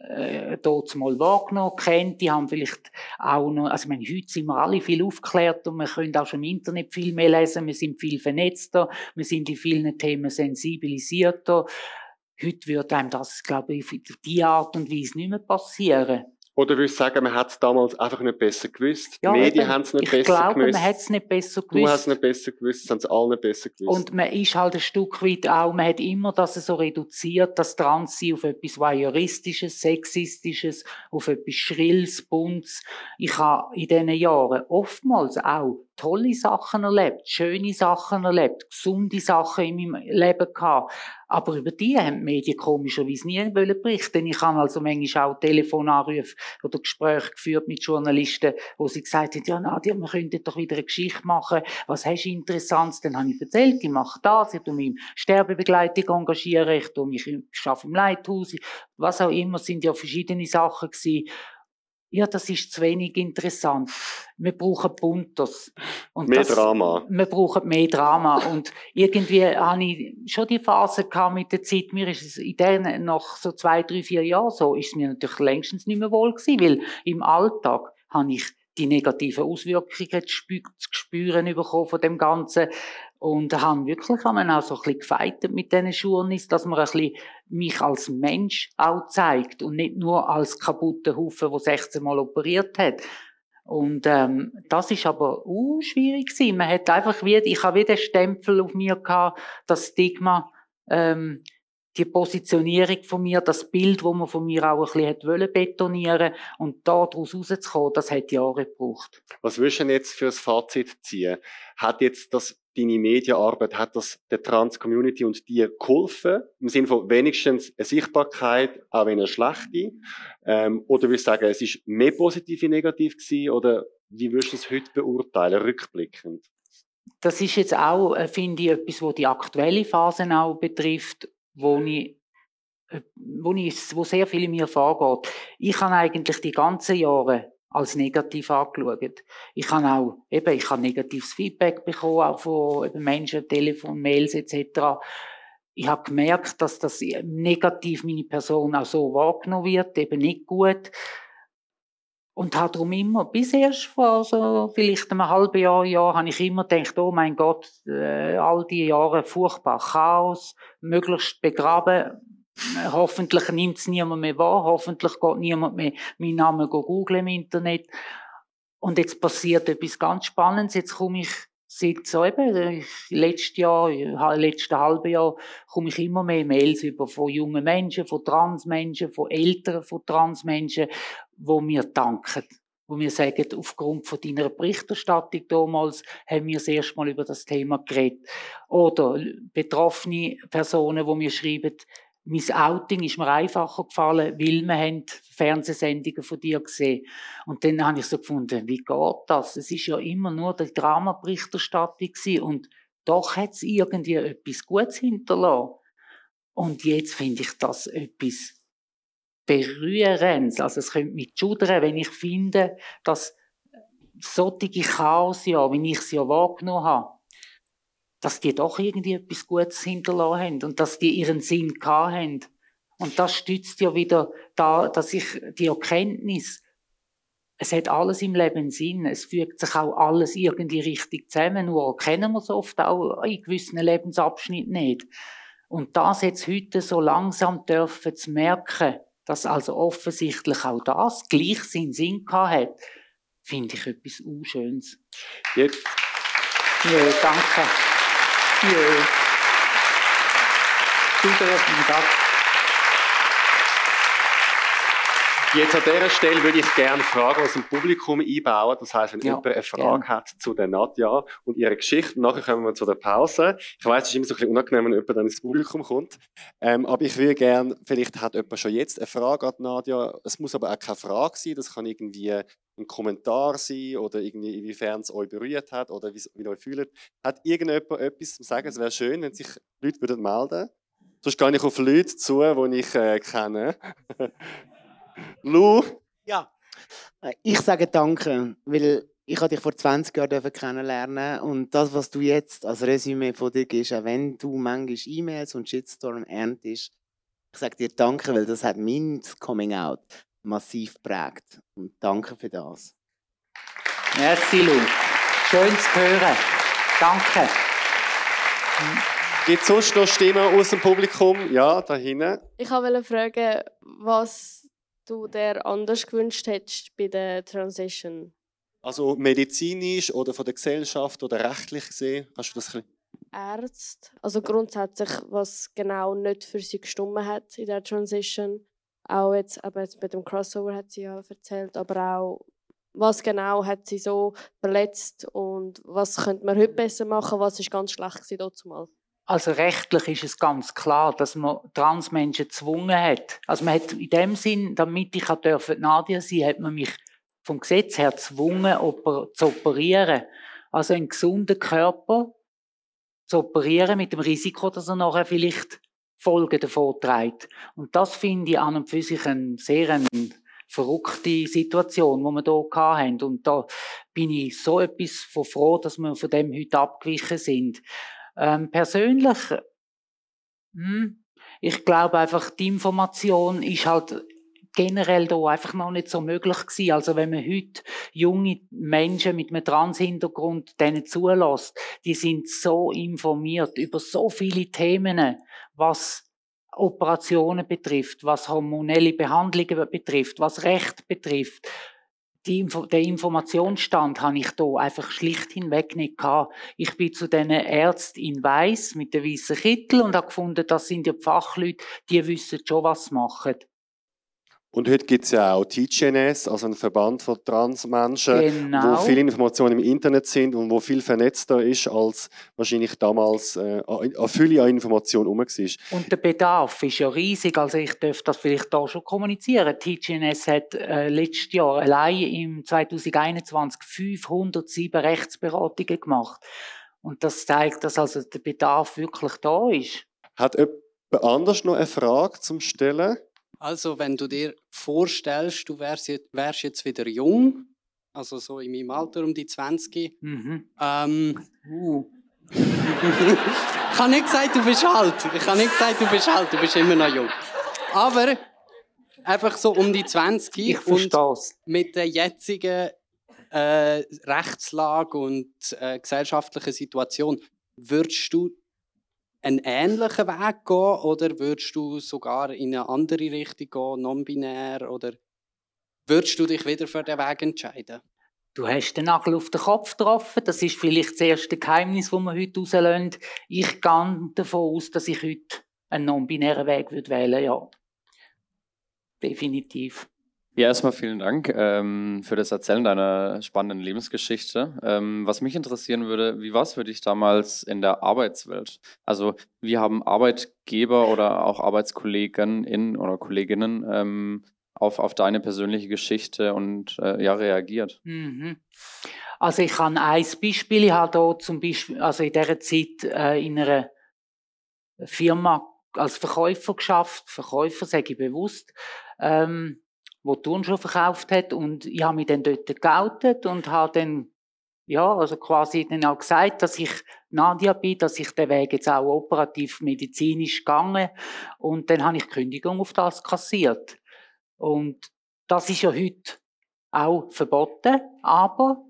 äh, dort mal wahrgenommen, kennt. Die haben vielleicht auch noch, also ich meine, heute sind wir alle viel aufgeklärt und wir können auch schon im Internet viel mehr lesen, wir sind viel vernetzter, wir sind in vielen Themen sensibilisierter. Heute würde einem das, glaube ich, auf die Art und Weise nicht mehr passieren. Oder würdest du sagen, man hat es damals einfach nicht besser gewusst? Die ja, Medien haben es nicht ich besser glaube, gewusst. man hat es nicht besser gewusst. Du hast es nicht besser gewusst, es haben es alle nicht besser gewusst. Und man ist halt ein Stück weit auch, man hat immer das so reduziert, das Transsein auf etwas Voyeuristisches, Sexistisches, auf etwas Schrilles, Buntes. Ich habe in diesen Jahren oftmals auch tolle Sachen erlebt, schöne Sachen erlebt, gesunde Sachen in meinem Leben gehabt. Aber über die haben die Medien komischerweise nie berichten Ich habe also manchmal auch Telefonanrufe oder Gespräche geführt mit Journalisten, wo sie gesagt haben, ja Nadia, wir könnten doch wieder eine Geschichte machen. Was hast du Interessantes? Dann habe ich erzählt, ich mache das, ich tue mich in Sterbebegleitung engagieren, ich tue mich, ich arbeite im Leithaus, was auch immer, sind ja verschiedene Sachen gewesen ja, das ist zu wenig interessant. Wir brauchen Buntes. Und mehr das, Drama. Wir brauchen mehr Drama. Und irgendwie habe ich schon die Phase gehabt mit der Zeit, mir ist es in denen nach so zwei, drei, vier Jahren so, ist es mir natürlich längstens nicht mehr wohl gewesen, weil im Alltag habe ich die negativen Auswirkungen zu spüren bekommen von dem Ganzen. Und haben wirklich auch so ein bisschen gefeitet mit diesen Journeys, dass man ein bisschen mich als Mensch auch zeigt und nicht nur als kaputten Haufen, der 16 Mal operiert hat. Und ähm, das ist aber uh, schwierig gewesen. Man hat einfach wieder, ich habe wieder Stempel auf mir gehabt, das Stigma, ähm, die Positionierung von mir, das Bild, wo man von mir auch ein bisschen wollen betonieren und daraus rauszukommen, das hat Jahre gebraucht. Was würdest du denn jetzt für ein Fazit ziehen? Hat jetzt das deine Medienarbeit, hat das der Trans-Community und dir geholfen? Im Sinne von wenigstens eine Sichtbarkeit, auch wenn eine schlechte? Ähm, oder würdest du sagen, es ist mehr positiv wie negativ gewesen? Oder wie würdest du es heute beurteilen, rückblickend? Das ist jetzt auch, äh, finde ich, etwas, was die aktuelle Phase auch betrifft wo ich äh, wo, ich, wo sehr viel in mir vorgeht. Ich habe eigentlich die ganzen Jahre als negativ angeschaut. Ich habe auch, eben, ich habe negatives Feedback bekommen, auch von Menschen, Telefon, Mails etc. Ich habe gemerkt, dass das negativ meine Person auch so wahrgenommen wird, eben nicht gut. Und habe darum immer, bis erst vor so vielleicht einem halben Jahr, Jahr, habe ich immer gedacht, oh mein Gott, äh, all die Jahre furchtbar Chaos, möglichst begraben. Hoffentlich nimmt es niemand mehr wahr, hoffentlich geht niemand mehr meinen Namen googeln im Internet. Und jetzt passiert etwas ganz Spannendes. Jetzt komme ich seit so eben, äh, letztes Jahr, letzten halben Jahr, komme ich immer mehr Mails über von jungen Menschen, von Transmenschen, von Eltern von Transmenschen, wo mir danken. Wo mir sagen, aufgrund von deiner Berichterstattung damals haben wir das erste Mal über das Thema geredet. Oder betroffene Personen, wo mir schreiben, mein Outing ist mir einfacher gefallen, weil wir haben Fernsehsendungen von dir gesehen. Und dann habe ich so gefunden, wie geht das? Es ist ja immer nur die Dramaberichterstattung und doch hat es irgendwie etwas Gutes hinterlassen. Und jetzt finde ich das etwas Berührendes. Also es könnte mich schudern, wenn ich finde, dass solche Chaos, ja, wie ich sie ja wahrgenommen habe, dass die doch irgendwie etwas Gutes hinterlassen haben und dass die ihren Sinn gehabt haben. Und das stützt ja wieder da, dass ich die Erkenntnis, es hat alles im Leben Sinn, es fügt sich auch alles irgendwie richtig zusammen, nur erkennen wir es oft auch in gewissen Lebensabschnitten nicht. Und das jetzt heute so langsam dürfen zu merken, dass also offensichtlich auch das gleich seinen Sinn gehabt hat, finde ich etwas Unschönes. Jetzt. Ja, danke. Ja. Super, danke. Jetzt an dieser Stelle würde ich gerne Fragen aus dem Publikum einbauen. Das heißt, wenn ja, jemand eine Frage gerne. hat zu der Nadja und ihrer Geschichte, nachher kommen wir zu der Pause. Ich weiß, es ist immer so ein bisschen unangenehm, wenn jemand dann ins Publikum kommt. Ähm, aber ich würde gerne, vielleicht hat jemand schon jetzt eine Frage an Nadja. Es muss aber auch keine Frage sein. Das kann irgendwie ein Kommentar sein oder irgendwie, inwiefern es euch berührt hat oder wie, wie ihr euch fühlt. Hat irgendjemand etwas zu sagen? Es wäre schön, wenn sich Leute melden würden. Sonst gehe ich auf Leute zu, die ich äh, kenne. Lou? Ja, äh, ich sage Danke, weil ich habe dich vor 20 Jahren kennenlernen und das, was du jetzt als Resümee von dir gibst, auch wenn du manchmal E-Mails und Shitstorm erntest, ich sage dir Danke, weil das hat mein Coming Out massiv prägt. Und danke für das. Merci, Lou. Schön zu hören. Danke. Gibt es sonst noch Stimmen aus dem Publikum? Ja, da hinten. Ich wollte fragen, was du dir anders gewünscht hättest bei der Transition? Also medizinisch oder von der Gesellschaft oder rechtlich gesehen, kannst du das ein Ärzte, also grundsätzlich, was genau nicht für sie gestimmt hat in der Transition. Auch jetzt, aber jetzt mit dem Crossover hat sie ja erzählt, aber auch was genau hat sie so verletzt und was könnte man heute besser machen, was ist ganz schlecht gewesen mal. Also rechtlich ist es ganz klar, dass man Transmenschen gezwungen hat. Also man hat in dem Sinn, damit ich Nadia sein, hat man mich vom Gesetz her gezwungen, zu operieren. Also einen gesunden Körper zu operieren mit dem Risiko, dass er nachher vielleicht Folgen davon trägt. Und das finde ich an und für sich eine sehr eine verrückte Situation, die wir hier hatten. Und da bin ich so etwas von froh, dass wir von dem heute abgewichen sind. Ähm, persönlich, hm, ich glaube einfach, die Information ist halt generell da einfach noch nicht so möglich gewesen. Also wenn man heute junge Menschen mit einem Trans-Hintergrund denen zulässt, die sind so informiert über so viele Themen, was Operationen betrifft, was hormonelle Behandlungen betrifft, was Recht betrifft, die Info den Informationsstand habe ich da einfach schlicht hinweg nicht gehabt. Ich bin zu diesen Ärzten in Weiss mit dem weißen Kittel und habe gefunden, das sind ja die Fachleute, die wissen schon, was sie machen. Und heute gibt es ja auch TGNS, also einen Verband von Transmenschen, genau. wo viele Informationen im Internet sind und wo viel vernetzter ist, als wahrscheinlich damals äh, eine Fülle an Informationen herum war. Und der Bedarf ist ja riesig, also ich darf das vielleicht da schon kommunizieren. TGNS hat äh, letztes Jahr allein im 2021 507 Rechtsberatungen gemacht. Und das zeigt, dass also der Bedarf wirklich da ist. Hat jemand anders noch eine Frage zum Stellen? Also, wenn du dir vorstellst, du wärst jetzt, wärst jetzt wieder jung, also so in meinem Alter um die 20. Mhm. Ähm, uh. ich habe nicht gesagt, du bist alt. Ich habe nicht gesagt, du bist alt. Du bist immer noch jung. Aber einfach so um die 20. Ich verstehe Mit der jetzigen äh, Rechtslage und äh, gesellschaftlichen Situation, würdest du einen ähnlichen Weg gehen oder würdest du sogar in eine andere Richtung gehen, non-binär oder würdest du dich wieder für den Weg entscheiden? Du hast den Nagel auf den Kopf getroffen. Das ist vielleicht das erste Geheimnis, das wir heute rauslösen. Ich gehe davon aus, dass ich heute einen non-binären Weg wählen würde, ja. Definitiv. Ja, erstmal vielen Dank ähm, für das Erzählen deiner spannenden Lebensgeschichte. Ähm, was mich interessieren würde, wie war es für dich damals in der Arbeitswelt? Also wie haben Arbeitgeber oder auch Arbeitskollegen in, oder Kolleginnen ähm, auf, auf deine persönliche Geschichte und äh, ja, reagiert? Mhm. Also ich habe ein Beispiel, ich habe hier zum Beispiel, also in dieser Zeit äh, in einer Firma als Verkäufer geschafft, Verkäufer sage ich bewusst, wo Turnschuhe verkauft hat und ich habe mich dann dort geoutet und habe dann ja, also quasi dann auch gesagt, dass ich Nadia bin, dass ich den Weg jetzt auch operativ medizinisch gegangen und dann habe ich Kündigung auf das kassiert. Und das ist ja heute auch verboten, aber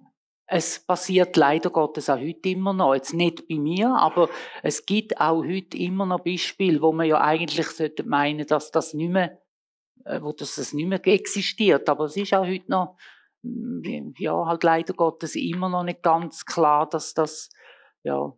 es passiert leider Gottes auch heute immer noch. Jetzt nicht bei mir, aber es gibt auch heute immer noch Beispiele, wo man ja eigentlich sollte meinen, dass das nicht mehr wo das, das nicht mehr existiert. Aber es ist auch heute noch, mm, ja, halt leider Gottes immer noch nicht ganz klar, dass das, ja,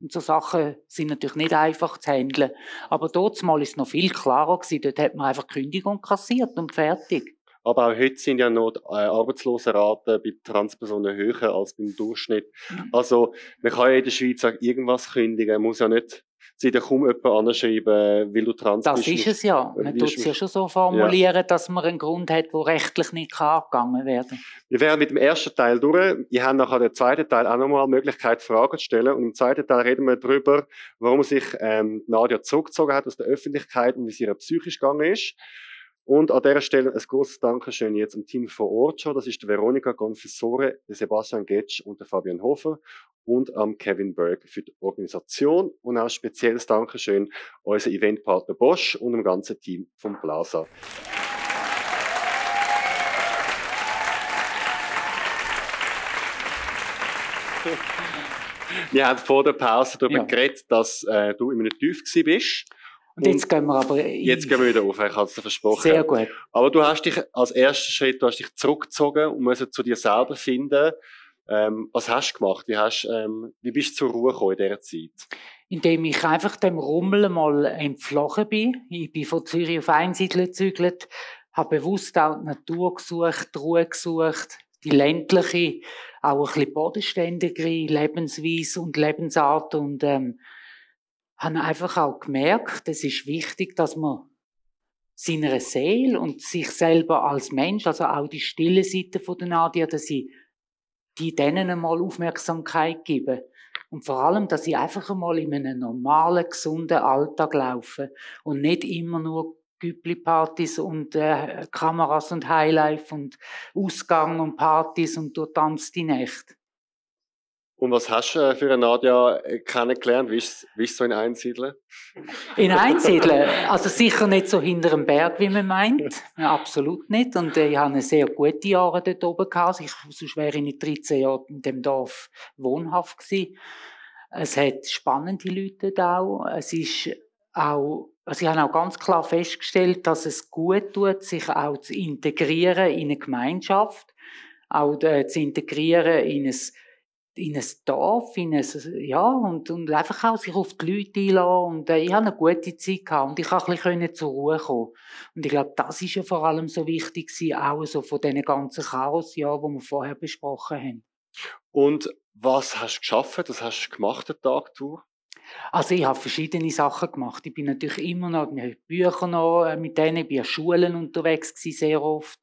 und so Sachen sind natürlich nicht einfach zu handeln. Aber dort mal ist es noch viel klarer gewesen. Dort hat man einfach Kündigung kassiert und fertig. Aber auch heute sind ja noch die äh, Arbeitslosenraten bei Transpersonen höher als beim Durchschnitt. Also, man kann ja in der Schweiz auch irgendwas kündigen, man muss ja nicht sie dir kaum jemand anschreiben, weil du trans das bist. Das ist es ja. Man tut es ja schon so formulieren, ja. dass man einen Grund hat, der rechtlich nicht angegangen werden kann. Wir wären mit dem ersten Teil durch. Ich habe nachher den zweiten Teil auch nochmal die Möglichkeit, Fragen zu stellen. Und im zweiten Teil reden wir darüber, warum sich ähm, Nadia zurückgezogen hat aus der Öffentlichkeit und wie es ihr psychisch gegangen ist. Und an dieser Stelle ein großes Dankeschön jetzt am Team vor Ort schon. Das ist Veronika Gonfessore, Sebastian Getsch und der Fabian Hofer und am Kevin Berg für die Organisation. Und auch ein spezielles Dankeschön unser Eventpartner Bosch und dem ganzen Team vom Plaza. Wir haben vor der Pause darüber ja. geredet, dass äh, du in einem Tief bist und jetzt gehen wir aber. Jetzt gehen wir wieder auf, ich habe es dir versprochen. Sehr gut. Aber du hast dich als ersten Schritt, du hast dich zurückgezogen und musst zu dir selber finden. Ähm, was hast du gemacht? Wie, hast, ähm, wie bist du zur Ruhe gekommen in dieser Zeit? Indem ich einfach dem Rummel mal entflogen bin. Ich bin von Zürich auf Einsiedeln gezügelt, habe bewusst auch die Natur gesucht, die Ruhe gesucht, die ländliche, auch ein bisschen bodenständigere Lebensweise und Lebensart und ähm, habe einfach auch gemerkt, es ist wichtig, dass man seiner Seele und sich selber als Mensch, also auch die stille Seite von der Nadia, dass ich die denen einmal Aufmerksamkeit gebe. Und vor allem, dass ich einfach einmal in einem normalen, gesunden Alltag laufe und nicht immer nur Güppli-Partys und äh, Kameras und Highlife und Ausgang und Partys und du tanzt die Nacht. Und was hast du äh, für eine Nadja äh, kennengelernt? Wie ist, wie ist so in Einsiedeln? In Einsiedeln? Also sicher nicht so hinter dem Berg, wie man meint. Absolut nicht. Und äh, ich hatte sehr gute Jahre dort oben. Gehabt. Ich, sonst wäre ich nicht 13 Jahre in dem Dorf wohnhaft gewesen. Es hat spannende Leute da auch. Es ist auch, also ich habe auch ganz klar festgestellt, dass es gut tut, sich auch zu integrieren in eine Gemeinschaft. Auch zu integrieren in ein in ein Dorf, in ein, ja, und, und einfach auch sich auf die Leute einlassen. Und äh, ich habe eine gute Zeit gehabt und ich konnte ein bisschen zur Ruhe kommen. Und ich glaube, das ist ja vor allem so wichtig gewesen, auch so von diesen ganzen Chaosjahren, die wir vorher besprochen haben. Und was hast du geschafft? Was hast du gemacht, den Tag durch? Also ich habe verschiedene Sachen gemacht. Ich bin natürlich immer noch, mit Büchern noch äh, mit denen, ich bin an Schulen unterwegs gewesen, sehr oft.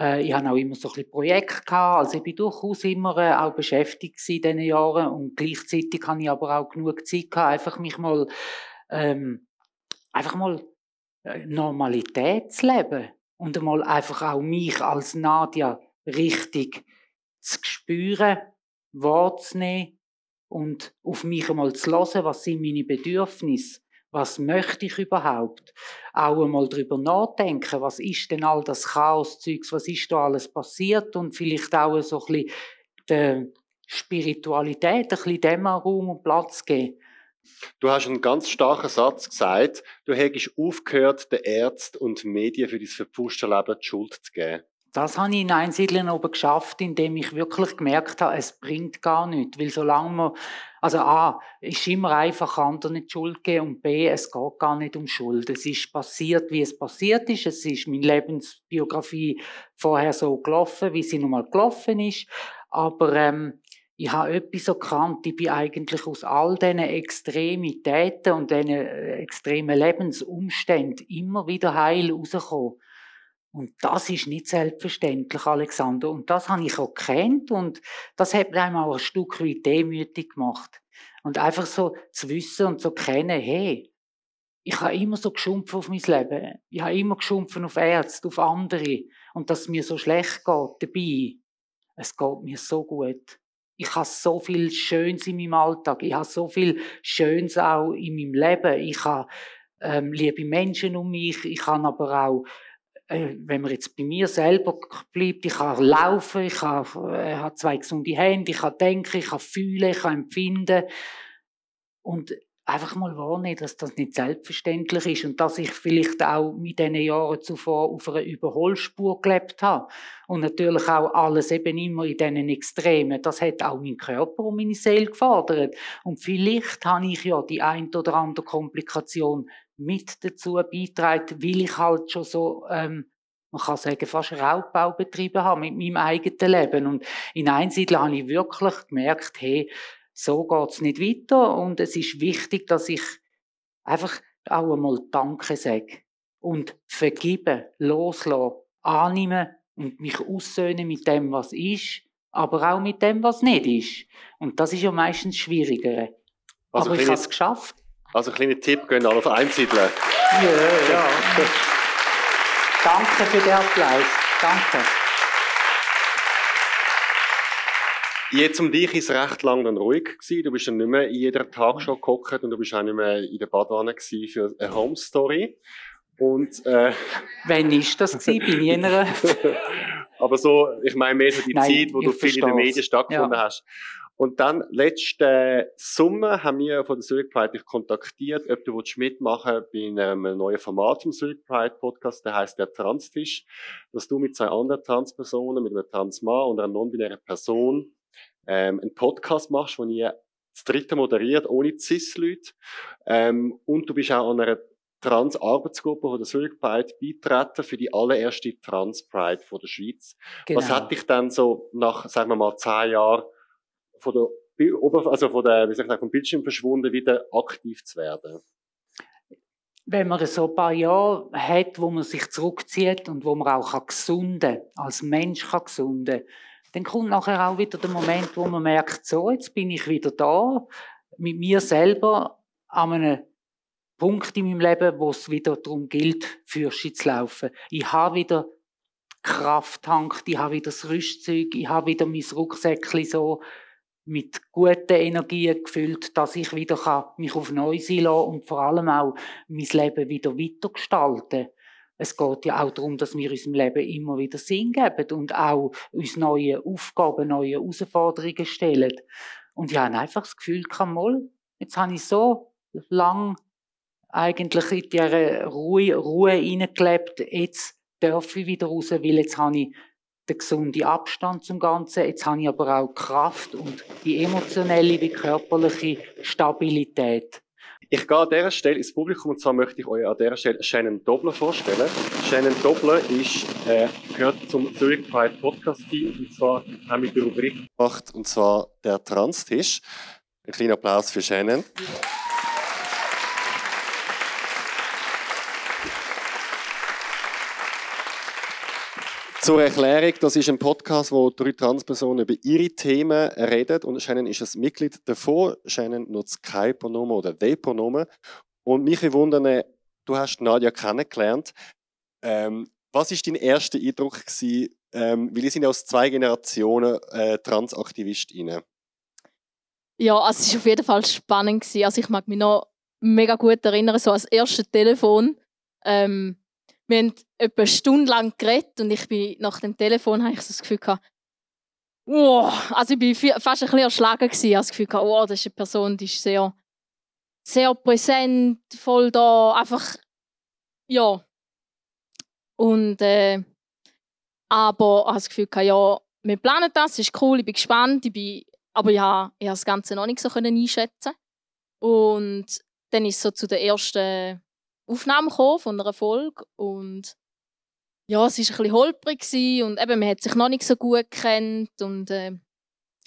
Äh, ich hatte auch immer so ein bisschen Projekte gehabt, also ich bin durchaus immer äh, auch beschäftigt in diesen Jahren. Und gleichzeitig hatte ich aber auch genug Zeit gehabt, einfach mich mal, ähm, einfach mal äh, Normalität zu leben und einmal einfach auch mich als Nadia richtig zu spüren, wahrzunehmen und auf mich einmal zu hören, was sind meine Bedürfnisse was möchte ich überhaupt? Auch einmal darüber nachdenken, was ist denn all das Chaos-Zeugs, was ist da alles passiert und vielleicht auch so ein bisschen der Spiritualität ein bisschen dem Raum und Platz geben. Du hast einen ganz starken Satz gesagt, du hättest aufgehört, den Ärzten und Medien für dein verpfuschte Leben die Schuld zu geben. Das habe ich in Einsiedeln oben geschafft, indem ich wirklich gemerkt habe, es bringt gar nichts. Weil solange man, also A, ist immer einfach anderen die Schuld geben und B, es geht gar nicht um Schuld. Es ist passiert, wie es passiert ist. Es ist meine Lebensbiografie vorher so gelaufen, wie sie nun mal gelaufen ist. Aber ähm, ich habe etwas erkannt, ich bin eigentlich aus all diesen Extremitäten und diesen äh, extremen Lebensumständen immer wieder heil rausgekommen. Und das ist nicht selbstverständlich, Alexander. Und das habe ich auch gekannt und das hat mir auch ein Stück weit demütig gemacht. Und einfach so zu wissen und zu kennen, hey, ich habe immer so geschumpft auf mein Leben. Ich habe immer geschumpft auf Ärzte, auf andere. Und dass es mir so schlecht geht dabei. Es geht mir so gut. Ich habe so viel Schönes in meinem Alltag. Ich habe so viel Schönes auch in meinem Leben. Ich habe ähm, liebe Menschen um mich. Ich habe aber auch wenn man jetzt bei mir selber bleibt, ich kann laufen, ich habe, äh, habe zwei gesunde Hände, ich kann denken, ich kann fühlen, ich kann empfinden. Und einfach mal wahrnehmen, dass das nicht selbstverständlich ist und dass ich vielleicht auch mit diesen Jahren zuvor auf einer Überholspur gelebt habe. Und natürlich auch alles eben immer in diesen Extremen. Das hat auch mein Körper und meine Seele gefordert. Und vielleicht habe ich ja die ein oder andere Komplikation mit dazu beitragen, weil ich halt schon so, ähm, man kann sagen, fast Raubbau betrieben habe mit meinem eigenen Leben. Und in Einsiedeln habe ich wirklich gemerkt, hey, so geht's nicht weiter und es ist wichtig, dass ich einfach auch einmal Danke sage und vergeben, loslassen, annehmen und mich aussöhnen mit dem, was ist, aber auch mit dem, was nicht ist. Und das ist ja meistens schwieriger. Also aber ich habe es geschafft. Also ein kleiner Tipp, gehen alle auf Einsiedeln. Ja, ja. Danke für den Applaus. Danke. Jetzt um dich ist es recht lang dann ruhig gewesen. Du bist dann nicht mehr in jeder Tagshow gekocht und du bist auch nicht mehr in der Badwanne für eine Home Story. Und, äh, Wann ist das gewesen? Bei jener? Aber so, ich meine mehr so die Nein, Zeit, wo du viel in den Medien stattgefunden ja. hast. Und dann, letzten Sommer, haben wir von der Zurich Pride dich kontaktiert, ob du mitmachen willst bei einem neuen Format vom Zurich Pride Podcast, der heißt der Transtisch, dass du mit zwei anderen Transpersonen, mit einem Transmann und einer non-binären Person, ähm, einen Podcast machst, wo ihr das dritte moderiert, ohne Cis-Leute. Ähm, und du bist auch an einer Trans-Arbeitsgruppe von der Zurich Pride beitreten für die allererste Trans-Pride von der Schweiz. Genau. Was hat dich dann so nach, sagen wir mal, zehn Jahren von der also von der, wie soll vom Bildschirm verschwunden, wieder aktiv zu werden? Wenn man so ein paar Jahre hat, wo man sich zurückzieht und wo man auch gesunden als Mensch kann gesunden dann kommt nachher auch wieder der Moment, wo man merkt, so, jetzt bin ich wieder da, mit mir selber an einem Punkt in meinem Leben, wo es wieder darum gilt, Fürsche zu laufen. Ich habe wieder Kraft tankt, ich habe wieder das Rüstzeug, ich habe wieder mein Rucksäckchen so mit guten Energien gefüllt, dass ich wieder kann mich auf Neues einlassen und vor allem auch mein Leben wieder weitergestalten es geht ja auch darum, dass wir unserem Leben immer wieder Sinn geben und auch uns neue Aufgaben, neue Herausforderungen stellen. Und ich habe einfach das Gefühl, kann mal, jetzt habe ich so lang eigentlich in dieser Ruhe, Ruhe reingelebt, jetzt darf ich wieder raus, weil jetzt habe ich den gesunden Abstand zum Ganzen. Jetzt habe ich aber auch Kraft und die emotionelle wie körperliche Stabilität. Ich gehe an dieser Stelle ins Publikum und zwar möchte ich euch an dieser Stelle Shannon Dobler vorstellen. Shannon Dobler ist, äh, gehört zum Zurich Pride Podcast Team und zwar haben wir die Rubrik gemacht und zwar der Trans-Tisch. Ein kleiner Applaus für Shannon. Zur Erklärung, das ist ein Podcast, wo drei Transpersonen über ihre Themen reden und Shannon ist ein Mitglied davon. Shannon nutzt kein Pronomen oder the Pronomen. Und mich wundern, du hast Nadja kennengelernt. Ähm, was ist dein erster Eindruck gewesen, ähm, weil ihr sind aus zwei Generationen äh, Transaktivistinnen? Ja, also es war auf jeden Fall spannend. Gewesen. Also ich mag mich noch mega gut erinnern, so als erstes Telefon. Ähm, wir haben etwa eine geredet und ich bin nach dem Telefon habe ich so das Gefühl gehabt, wow, also ich war fast ein bisschen erschlagen gewesen, ich das Gefühl gehabt, wow, das ist eine Person, die ist sehr, sehr präsent, voll da, einfach, ja. Und äh, Aber ich habe das Gefühl, ja, wir planen das, ist cool, ich bin gespannt, ich bin, aber ja, ich habe das Ganze noch nicht so einschätzen. Und dann ist es so zu der ersten Aufnahme von einer Folge und ja, es war ein bisschen holprig und eben, man hat sich noch nicht so gut kennt und äh,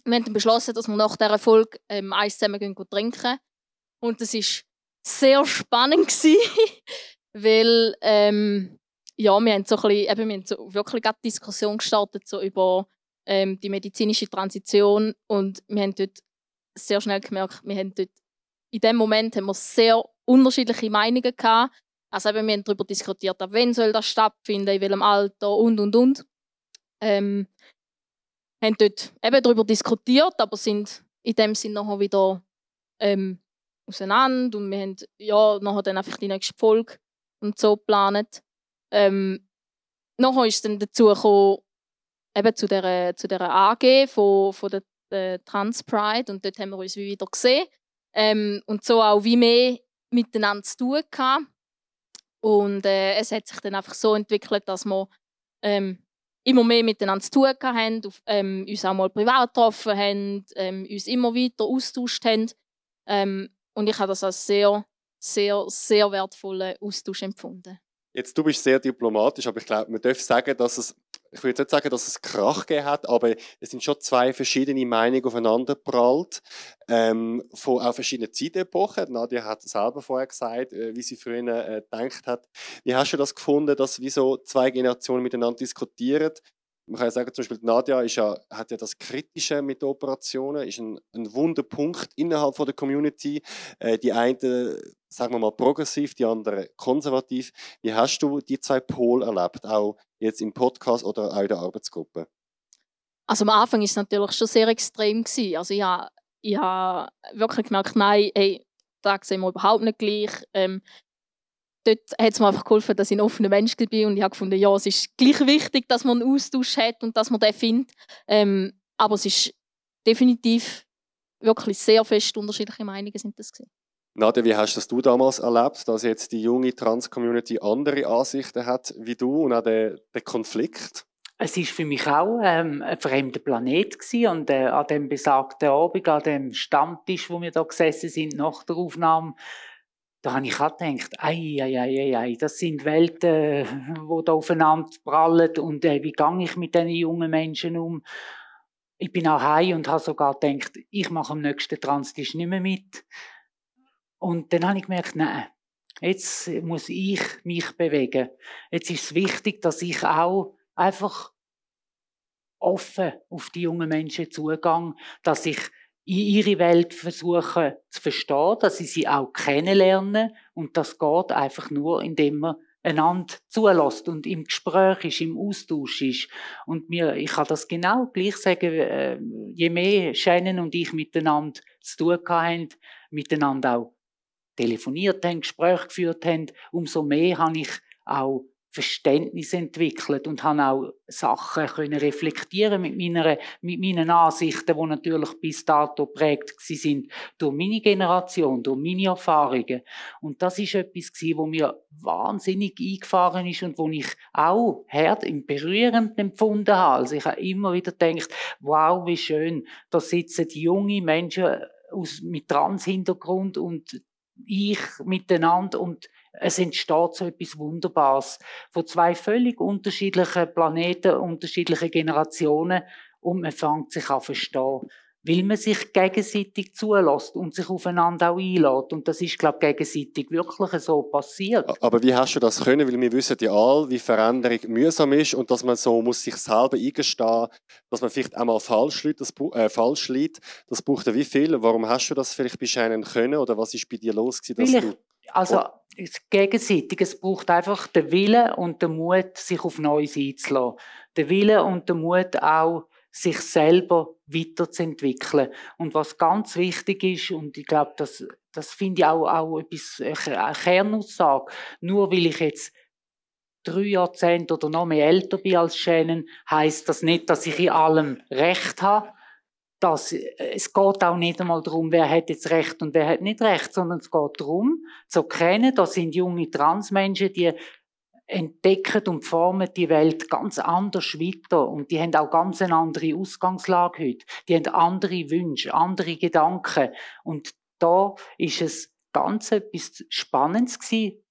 wir haben dann beschlossen, dass wir nach dieser Folge ähm, eins zusammen gehen trinken. Und das war sehr spannend weil ähm, ja, wir haben so bisschen, eben, wir haben so wirklich eine Diskussion gestartet so über ähm, die medizinische Transition und wir haben dort sehr schnell gemerkt, wir haben dort in dem Moment haben wir sehr unterschiedliche Meinungen gehabt also eben, wir haben darüber diskutiert, ab wann soll das stattfinden, in welchem Alter und und und. Ähm, haben dort eben darüber diskutiert, aber sind in dem Sinne nachher wieder ähm, auseinander und wir haben ja, nachher dann einfach die nächste Folge und so geplant. Ähm, nachher ist es dann dazu gekommen, eben zu dieser, zu dieser AG von, von der, der Trans Pride und dort haben wir uns wieder gesehen ähm, und so auch wie mehr miteinander zu tun gehabt. Und äh, es hat sich dann einfach so entwickelt, dass wir ähm, immer mehr miteinander zu tun haben, auf, ähm, uns auch mal privat getroffen haben, ähm, uns immer weiter austauscht haben. Ähm, und ich habe das als sehr, sehr, sehr wertvollen Austausch empfunden. Jetzt, du bist sehr diplomatisch, aber ich glaube, man darf sagen, dass es ich würde nicht sagen, dass es Krach gegeben hat, aber es sind schon zwei verschiedene Meinungen aufeinander prallt, ähm, von auch verschiedenen Zeitepochen. Nadja hat selber vorher gesagt, äh, wie sie früher äh, gedacht hat. Wie hast du das gefunden, dass wie so zwei Generationen miteinander diskutieren? Man kann ja sagen, zum Beispiel Nadja ist ja, hat ja das Kritische mit Operationen, ist ein, ein Wunderpunkt innerhalb von der Community. Äh, die einen, sagen wir mal, progressiv, die anderen konservativ. Wie hast du die zwei Pole erlebt, auch jetzt im Podcast oder auch in der Arbeitsgruppe? Also am Anfang war es natürlich schon sehr extrem. Gewesen. Also ich habe, ich habe wirklich gemerkt, nein, hey, da sehen wir überhaupt nicht gleich. Ähm, dort hat es mir einfach geholfen, dass ich ein offener Mensch bin und ich habe gefunden, ja, es ist gleich wichtig, dass man einen Austausch hat und dass man den findet. Ähm, aber es ist definitiv wirklich sehr fest unterschiedliche Meinungen sind das gewesen. Nadja, wie hast das du damals erlebt, dass jetzt die junge Trans-Community andere Ansichten hat wie du und auch der, der Konflikt? Es ist für mich auch ähm, ein fremder Planet gewesen. und äh, an dem besagten Abend, an dem Stammtisch, wo wir da gesessen sind nach der Aufnahme, da habe ich auch gedacht, ei, ei, ei, ei, das sind Welten, die da aufeinander prallen und äh, wie gehe ich mit diesen jungen Menschen um? Ich bin auch heim und habe sogar gedacht, ich mache am nächsten Transtisch nicht mehr mit. Und dann habe ich gemerkt, nein, jetzt muss ich mich bewegen. Jetzt ist es wichtig, dass ich auch einfach offen auf die jungen Menschen zugehe, dass ich in ihre Welt versuche zu verstehen, dass ich sie auch kennenlerne und das geht einfach nur, indem man einander zulässt und im Gespräch ist, im Austausch ist. Und mir, ich kann das genau gleich sagen, äh, je mehr Shannon und ich miteinander zu tun haben, miteinander auch telefoniert haben, Gespräche geführt haben, umso mehr habe ich auch Verständnis entwickelt und habe auch Sachen können reflektieren mit, meiner, mit meinen Ansichten, die natürlich bis dato prägt sind durch meine Generation, durch meine Erfahrungen. Und das ist etwas wo mir wahnsinnig eingefahren ist und wo ich auch hart im berührend empfunden habe. Also ich habe immer wieder gedacht, wow, wie schön, da sitzen junge Menschen aus, mit Trans-Hintergrund und ich miteinander und es entsteht so etwas Wunderbares von zwei völlig unterschiedlichen Planeten, unterschiedlichen Generationen und man fängt sich an verstehen, weil man sich gegenseitig zulässt und sich aufeinander auch einlädt. Und das ist, glaube ich, gegenseitig wirklich so passiert. Aber wie hast du das können? Weil wir wissen ja alle, wie Veränderung mühsam ist und dass man so muss sich selber eingestehen, dass man vielleicht einmal falsch liegt. Das, äh, falsch liegt. Das braucht ja wie viel? Warum hast du das vielleicht bescheinen können? Oder was ist bei dir los gewesen, dass ich, Also, gegenseitig. Es braucht einfach den Willen und den Mut, sich auf Neues einzulassen. Den Willen und den Mut auch, sich selber weiterzuentwickeln. Und was ganz wichtig ist, und ich glaube, das, das finde ich auch, auch etwas, eine Kernaussage, nur weil ich jetzt drei Jahrzehnte oder noch mehr älter bin als Shannon, heißt das nicht, dass ich in allem Recht habe. Das, es geht auch nicht einmal darum, wer hat jetzt Recht und wer hat nicht Recht, sondern es geht darum, zu erkennen, da sind junge Transmenschen, die entdecken und formen die Welt ganz anders weiter. Und die haben auch ganz eine andere Ausgangslage heute. Die haben andere Wünsche, andere Gedanken. Und da ist es ganz etwas Spannendes gewesen,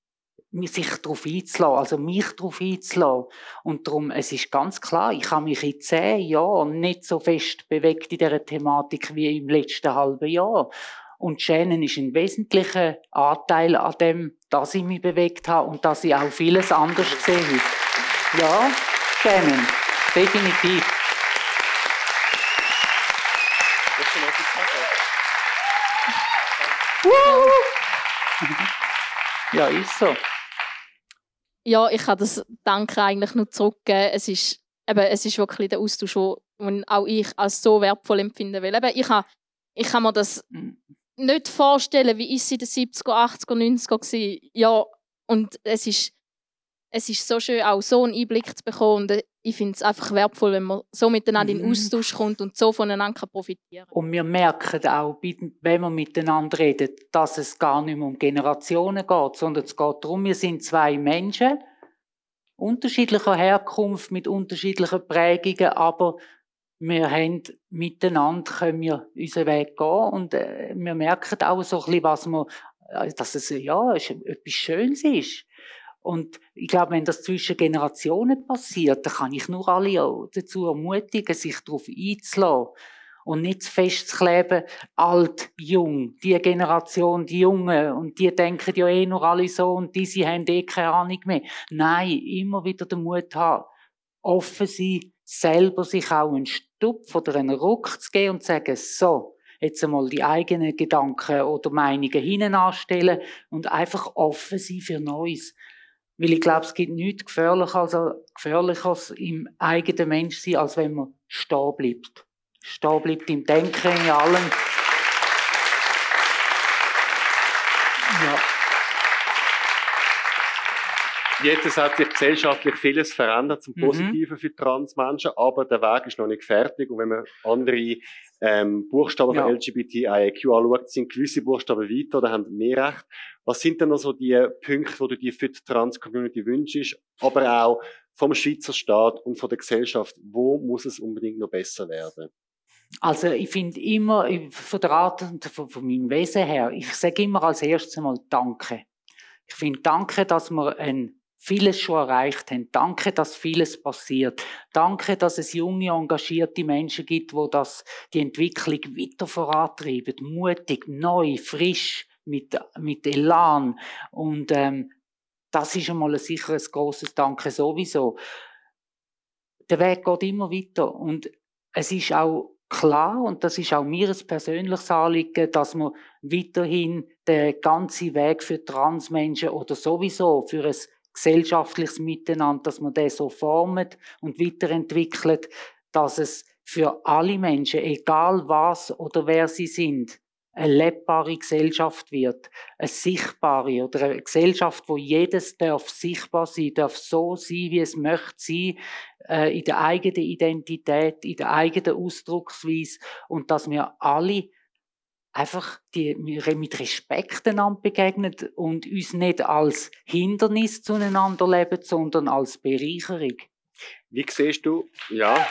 sich darauf einzulassen, also mich darauf einzulassen. Und darum, es ist ganz klar, ich habe mich in zehn Jahren nicht so fest bewegt in dieser Thematik wie im letzten halben Jahr. Und Shannon ist ein wesentlicher Anteil an dem, dass ich mich bewegt habe und dass ich auch vieles anders gesehen habe. Ja, Shannon, definitiv. Ja, ist so. Ja, ich kann das Danke eigentlich nur zurückgeben. Es ist, eben, es ist wirklich der Austausch, den auch ich als so wertvoll empfinde. Weil eben, ich, habe, ich kann mir das mhm nicht vorstellen, wie ist sie in den 70er, 80er, 90er war. Ja, und es ist, es ist so schön, auch so einen Einblick zu bekommen. Und ich finde es einfach wertvoll, wenn man so miteinander in den mhm. Austausch kommt und so voneinander profitieren kann. Und wir merken auch, wenn wir miteinander reden, dass es gar nicht mehr um Generationen geht, sondern es geht darum, wir sind zwei Menschen, unterschiedlicher Herkunft, mit unterschiedlichen Prägungen, aber wir haben miteinander können wir unseren Weg gehen und äh, wir merken auch so ein bisschen, was wir, äh, dass es ja etwas Schönes ist. Und ich glaube, wenn das zwischen Generationen passiert, dann kann ich nur alle dazu ermutigen, sich darauf einzulassen und nicht festzukleben, alt, jung, die Generation, die Jungen, und die denken ja eh nur alle so und diese haben eh keine Ahnung mehr. Nein, immer wieder den Mut haben, offen sein, selber sich auch einen Stupf oder einen Ruck zu geben und zu sagen, so, jetzt einmal die eigenen Gedanken oder Meinungen hinten anstellen und einfach offen sein für Neues. Weil ich glaube, es gibt nichts gefährlicher als, gefährlicheres im eigenen Menschsein, als wenn man stehen bleibt. Stehen bleibt im Denken, in allem. Ja. Jetzt hat sich gesellschaftlich vieles verändert zum mhm. Positiven mhm. für Transmenschen, aber der Weg ist noch nicht fertig. Und wenn man andere ähm, Buchstaben ja. von LGBTIQ anschaut, sind gewisse Buchstaben weiter oder haben mehr Recht. Was sind denn noch so die Punkte, wo du dir für die Trans-Community wünschst, aber auch vom Schweizer Staat und von der Gesellschaft? Wo muss es unbedingt noch besser werden? Also ich finde immer, von der Art und von, von meinem Wesen her, ich sage immer als erstes mal Danke. Ich finde Danke, dass wir ein vieles schon erreicht haben. Danke, dass vieles passiert. Danke, dass es junge, engagierte Menschen gibt, wo das die Entwicklung weiter vorantreiben. Mutig, neu, frisch, mit, mit Elan. Und ähm, das ist einmal ein sicheres großes Danke sowieso. Der Weg geht immer weiter und es ist auch klar und das ist auch mir ein persönliches Anliegen, dass man weiterhin den ganzen Weg für Transmenschen oder sowieso für ein gesellschaftliches Miteinander, dass man das so formt und weiterentwickelt, dass es für alle Menschen, egal was oder wer sie sind, eine lebbare Gesellschaft wird, eine sichtbare oder eine Gesellschaft, wo jedes darf sichtbar sein, darf so sein, wie es möchte sein, äh, in der eigenen Identität, in der eigenen Ausdrucksweise und dass wir alle einfach die, mit Respekt einander begegnen und uns nicht als Hindernis zueinander leben, sondern als Bereicherung. Wie siehst du, ja,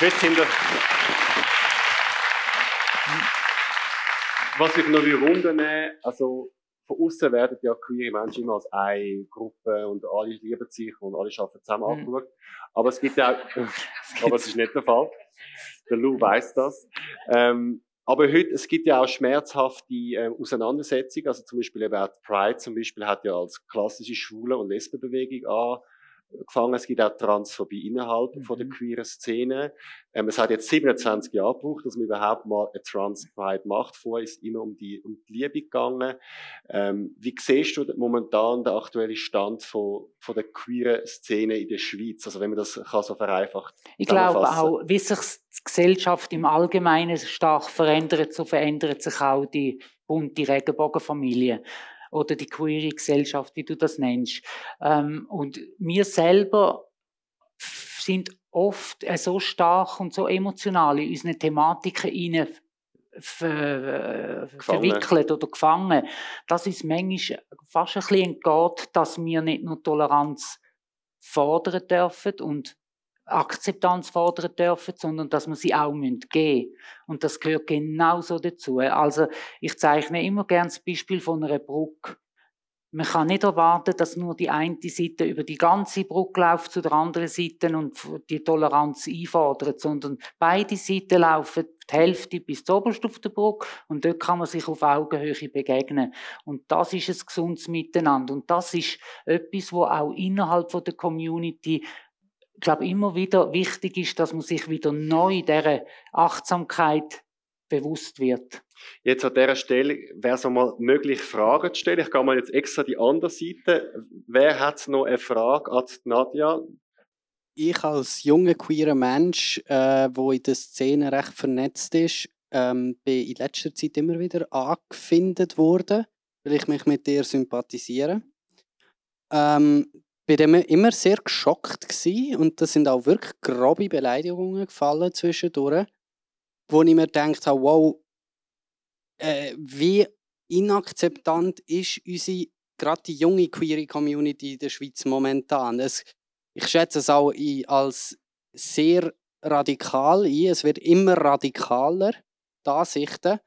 jetzt sind wir, was ich noch wundern also von außen werden ja queere Menschen immer als eine Gruppe und alle lieben sich und alle arbeiten zusammen mhm. angeschaut. Aber es gibt auch, aber es ist nicht der Fall. Der Lou weiß das. Ähm, aber heute, es gibt ja auch schmerzhafte äh, Auseinandersetzungen. Also zum Beispiel eben auch Pride zum Beispiel hat ja als klassische Schwule- und Lesbenbewegung an, gefangen. Es gibt auch Transphobie innerhalb mhm. von der mhm. queeren Szene. Ähm, es hat jetzt 27 Jahre gebraucht, dass man überhaupt mal eine Trans Pride macht. Vorher ist immer um die, um die Liebe gegangen. Ähm, wie siehst du momentan den aktuellen Stand von, von der queeren Szene in der Schweiz? Also wenn man das kann so vereinfacht Ich glaube auch, wie sich die Gesellschaft im Allgemeinen stark verändert, so verändert sich auch die bunte Regenbogenfamilie oder die queere Gesellschaft, wie du das nennst. Ähm, und wir selber sind oft so stark und so emotional in unsere Thematiken hinein ver verwickelt oder gefangen, dass es manchmal fast ein bisschen entgeht, dass wir nicht nur Toleranz fordern dürfen und Akzeptanz fordern dürfen, sondern dass wir sie auch geben müssen. Und das gehört genauso dazu. Also ich zeichne immer gerne das Beispiel von einer Brücke. Man kann nicht erwarten, dass nur die eine Seite über die ganze Brücke läuft zu der anderen Seite und die Toleranz einfordert, sondern beide Seiten laufen die Hälfte bis oberst auf der Brücke und dort kann man sich auf Augenhöhe begegnen. Und das ist ein gesundes Miteinander. Und das ist etwas, wo auch innerhalb der Community ich glaube, immer wieder wichtig ist, dass man sich wieder neu dieser Achtsamkeit bewusst wird. Jetzt an dieser Stelle wäre es mal möglich, Fragen zu stellen. Ich gehe mal jetzt extra die andere Seite. Wer hat noch eine Frage an Nadja? Ich als junger queerer Mensch, äh, wo in der Szene recht vernetzt ist, ähm, bin in letzter Zeit immer wieder angefindet worden, weil ich mich mit dir sympathisiere. Ähm, bin immer sehr geschockt gewesen, und das sind auch wirklich grobe Beleidigungen gefallen zwischendurch, wo ich mir gedacht habe, wow, äh, wie inakzeptant ist unsere, gerade die junge queere Community in der Schweiz momentan. Es, ich schätze es auch als sehr radikal ein. Es wird immer radikaler, die Ansichten.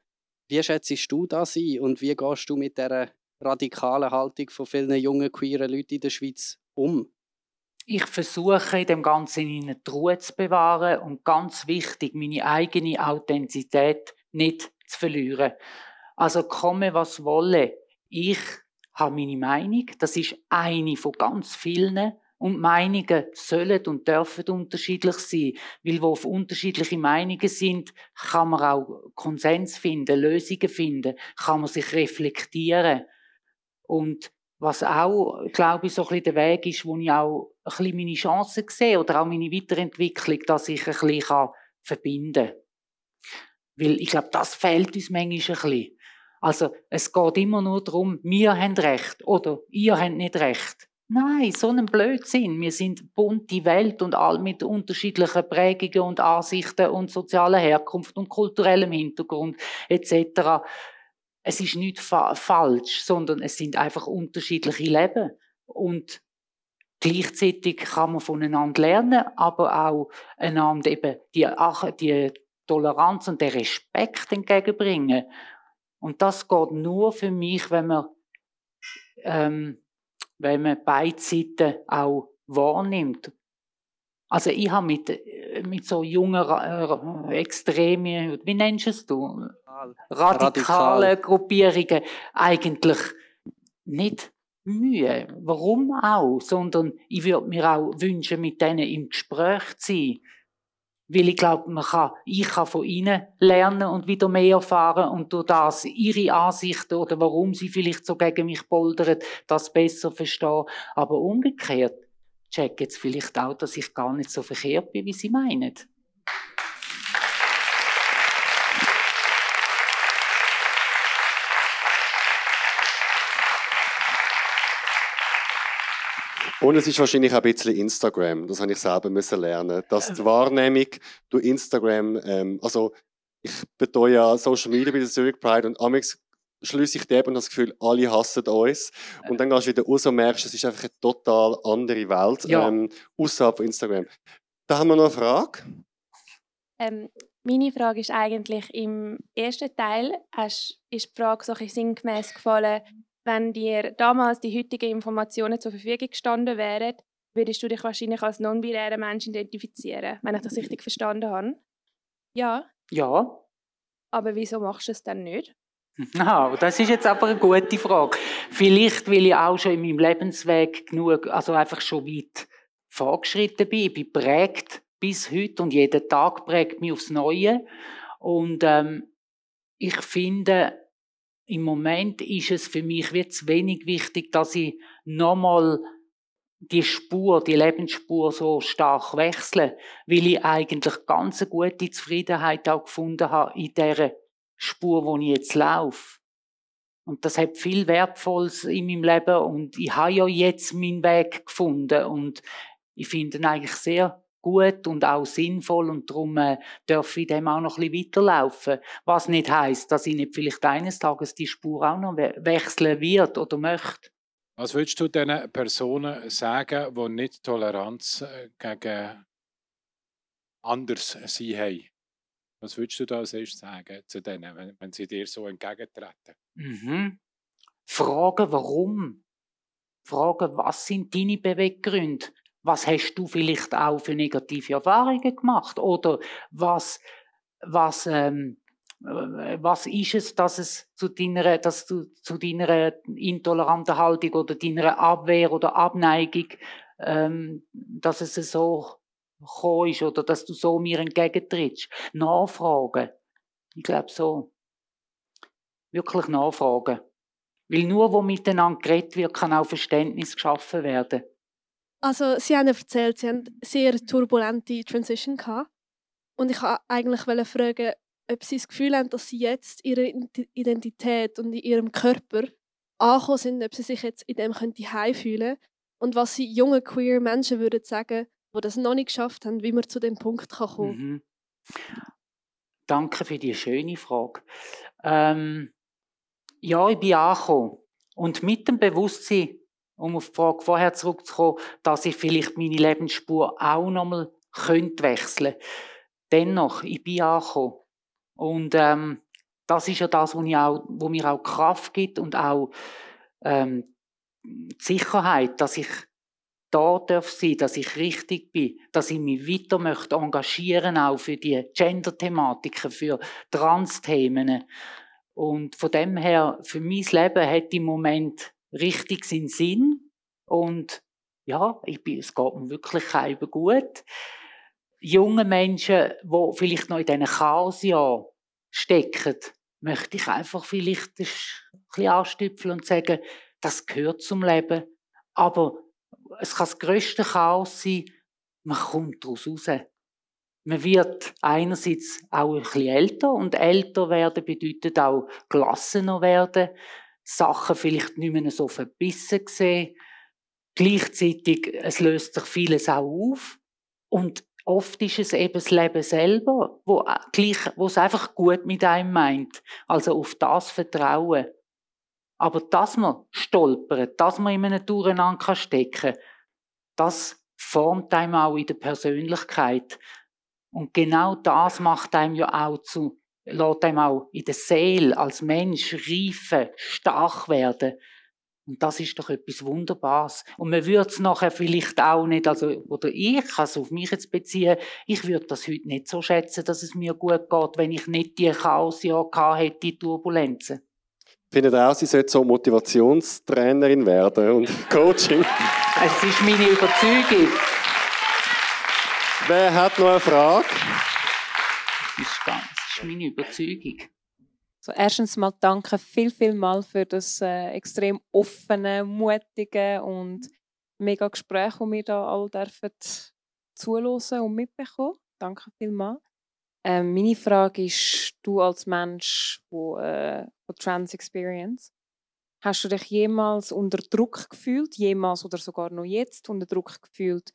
Wie schätzt du das ein und wie gehst du mit der radikalen Haltung von vielen jungen queeren Leuten in der Schweiz um? Ich versuche in dem Ganzen die Ruhe zu bewahren und ganz wichtig, meine eigene Authentizität nicht zu verlieren. Also komme, was wolle. Ich habe meine Meinung. Das ist eine von ganz vielen. Und Meinungen sollen und dürfen unterschiedlich sein. Weil wo auf unterschiedliche Meinungen sind, kann man auch Konsens finden, Lösungen finden, kann man sich reflektieren. Und was auch, glaube ich, so ein bisschen der Weg ist, wo ich auch ein bisschen meine Chancen sehe oder auch meine Weiterentwicklung, dass ich ein bisschen verbinden kann. Weil ich glaube, das fehlt uns manchmal ein bisschen. Also, es geht immer nur darum, wir haben Recht oder ihr habt nicht Recht. Nein, so ein Blödsinn. Wir sind bunte Welt und all mit unterschiedlichen Prägungen und Ansichten und sozialer Herkunft und kulturellem Hintergrund etc es ist nicht fa falsch, sondern es sind einfach unterschiedliche Leben. Und gleichzeitig kann man voneinander lernen, aber auch einander eben die, die Toleranz und den Respekt entgegenbringen. Und das geht nur für mich, wenn man, ähm, wenn man beide Seiten auch wahrnimmt. Also ich habe mit, mit so jungen, äh, extremen, wie nennst du es du? radikale Radikal. Gruppierungen eigentlich nicht Mühe. Warum auch? Sondern ich würde mir auch wünschen, mit denen im Gespräch zu sein. Weil ich glaube, man kann, ich kann von ihnen lernen und wieder mehr erfahren und durch das ihre Ansichten oder warum sie vielleicht so gegen mich poldern, das besser verstehen. Aber umgekehrt check jetzt vielleicht auch, dass ich gar nicht so verkehrt bin, wie sie meinen. Und es ist wahrscheinlich auch ein bisschen Instagram. Das habe ich selber müssen lernen. Dass die Wahrnehmung durch Instagram, ähm, also ich betreue ja Social Media bei der Zurich Pride und amix schließe ich eben das Gefühl, alle hassen uns. Und dann gehst du wieder raus und merkst, es ist einfach eine total andere Welt ja. ähm, außerhalb von Instagram. Da haben wir noch eine Frage. Ähm, meine Frage ist eigentlich, im ersten Teil ist die Frage so ein sinngemäß gefallen, wenn dir damals die heutigen Informationen zur Verfügung gestanden wären, würdest du dich wahrscheinlich als non-binärer Mensch identifizieren, wenn ich das richtig verstanden habe. Ja? Ja. Aber wieso machst du es dann nicht? Ah, das ist jetzt aber eine gute Frage. Vielleicht, weil ich auch schon in meinem Lebensweg genug, also einfach schon weit vorgeschritten bin. Ich bin prägt bis heute und jeden Tag prägt mich aufs Neue. Und ähm, ich finde, im Moment ist es für mich wie wenig wichtig, dass ich nochmal die Spur, die Lebensspur so stark wechsle, weil ich eigentlich ganz eine gute Zufriedenheit auch gefunden habe in der Spur, wo ich jetzt laufe. Und das hat viel Wertvolles in meinem Leben und ich habe ja jetzt meinen Weg gefunden und ich finde ihn eigentlich sehr gut und auch sinnvoll und darum äh, darf ich dem auch noch ein bisschen weiterlaufen. Was nicht heißt, dass ich nicht vielleicht eines Tages die Spur auch noch we wechseln wird oder möchte. Was würdest du diesen Personen sagen, die nicht Toleranz äh, gegen anders sein haben? Was würdest du da erstes sagen zu denen, wenn, wenn sie dir so entgegentreten? Mhm. Fragen, warum? Fragen, was sind deine Beweggründe? Was hast du vielleicht auch für negative Erfahrungen gemacht? Oder was, was, ähm, äh, was ist es, dass es zu deiner, dass du zu deiner intoleranten Haltung oder deiner Abwehr oder Abneigung, ähm, dass es so gekommen ist oder dass du so mir entgegentrittst? Nachfragen. Ich glaube so. Wirklich nachfragen. Weil nur, wo miteinander geredet wird, kann auch Verständnis geschaffen werden. Also, Sie haben erzählt, Sie haben sehr turbulente Transition gehabt. Und ich wollte eigentlich fragen, ob Sie das Gefühl haben, dass Sie jetzt Ihre Identität und in Ihrem Körper angekommen sind, ob Sie sich jetzt in dem heimfühlen können und was Sie jungen queer Menschen würden sagen, die das noch nicht geschafft haben, wie man zu dem Punkt kommen kann. Mhm. Danke für die schöne Frage. Ähm, ja, ich bin angekommen. Und mit dem Bewusstsein, um auf die Frage vorher zurückzukommen, dass ich vielleicht meine Lebensspur auch nochmal könnte wechseln Dennoch, ich bin angekommen. Und ähm, das ist ja das, was, auch, wo mir auch Kraft gibt und auch ähm, die Sicherheit, dass ich da darf sein, dass ich richtig bin, dass ich mich weiter möchte engagieren auch für die Gender-Thematiken, für Trans-Themen. Und von dem her, für mein Leben hat im Moment richtig seinen Sinn. Und ja, ich bin, es geht mir wirklich eben gut. Junge Menschen, die vielleicht noch in diesen Chaosjahren stecken, möchte ich einfach vielleicht ein bisschen anstüpfeln und sagen, das gehört zum Leben. Aber es kann das grösste Chaos sein, man kommt daraus raus. Man wird einerseits auch ein bisschen älter und älter werden bedeutet auch gelassener werden, Sachen vielleicht nicht mehr so verbissen sehen. Gleichzeitig, es löst sich vieles auch auf und oft ist es eben das Leben selber, wo, äh, gleich, wo es einfach gut mit einem meint. Also auf das vertrauen. Aber dass man stolpert, dass man in einem Durcheinander stecken kann, das formt einem auch in der Persönlichkeit. Und genau das macht einem ja auch zu, lässt einem auch in der Seele als Mensch reifen, stark werden. Und das ist doch etwas Wunderbares. Und man würde es nachher vielleicht auch nicht, also, oder ich kann es auf mich jetzt beziehen, ich würde das heute nicht so schätzen, dass es mir gut geht, wenn ich nicht die Chaosjahre hätte, die Turbulenzen. Findet auch, sie sollte so Motivationstrainerin werden und Coaching? es ist meine Überzeugung. Wer hat noch eine Frage? Das ist, ganz, das ist meine Überzeugung. So, erstens mal danke viel, viel mal für das äh, extrem offene, mutige und mega Gespräch, das wir da alle dürfen zuhören und mitbekommen. Danke vielmals. Ähm, meine Frage ist, du als Mensch, wo, äh, Trans Experience, hast du dich jemals unter Druck gefühlt, jemals oder sogar noch jetzt unter Druck gefühlt,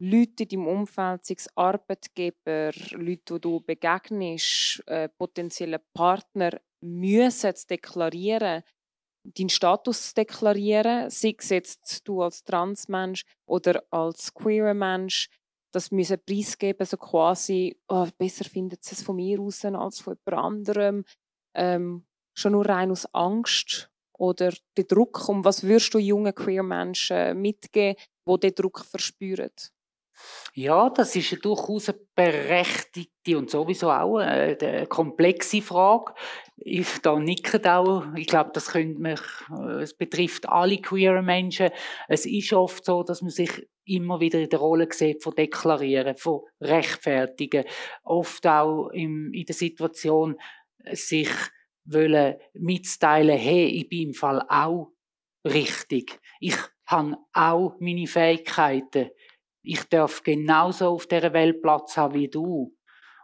Leute in deinem Umfeld, sei es Arbeitgeber, Leute, die du begegnest, äh, potenzielle Partner, müssen zu deklarieren, deinen Status zu deklarieren, sei es jetzt du als Transmensch oder als queerer Mensch, das müssen preisgeben, so quasi, oh, besser findet es von mir aus als von jemand anderem, ähm, schon nur rein aus Angst oder der Druck. Und was würdest du jungen queer Menschen mitgeben, die diesen Druck verspüren? Ja, das ist eine durchaus eine berechtigte und sowieso auch eine, eine komplexe Frage. Ich da nicke auch. Ich glaube, das könnte mich, äh, es betrifft alle queeren Menschen. Es ist oft so, dass man sich immer wieder in der Rolle sieht von deklarieren, von rechtfertigen. Oft auch im, in der Situation, sich wollen mitzuteilen, hey, ich bin im Fall auch richtig. Ich habe auch meine Fähigkeiten ich darf genauso auf der Welt Platz haben wie du.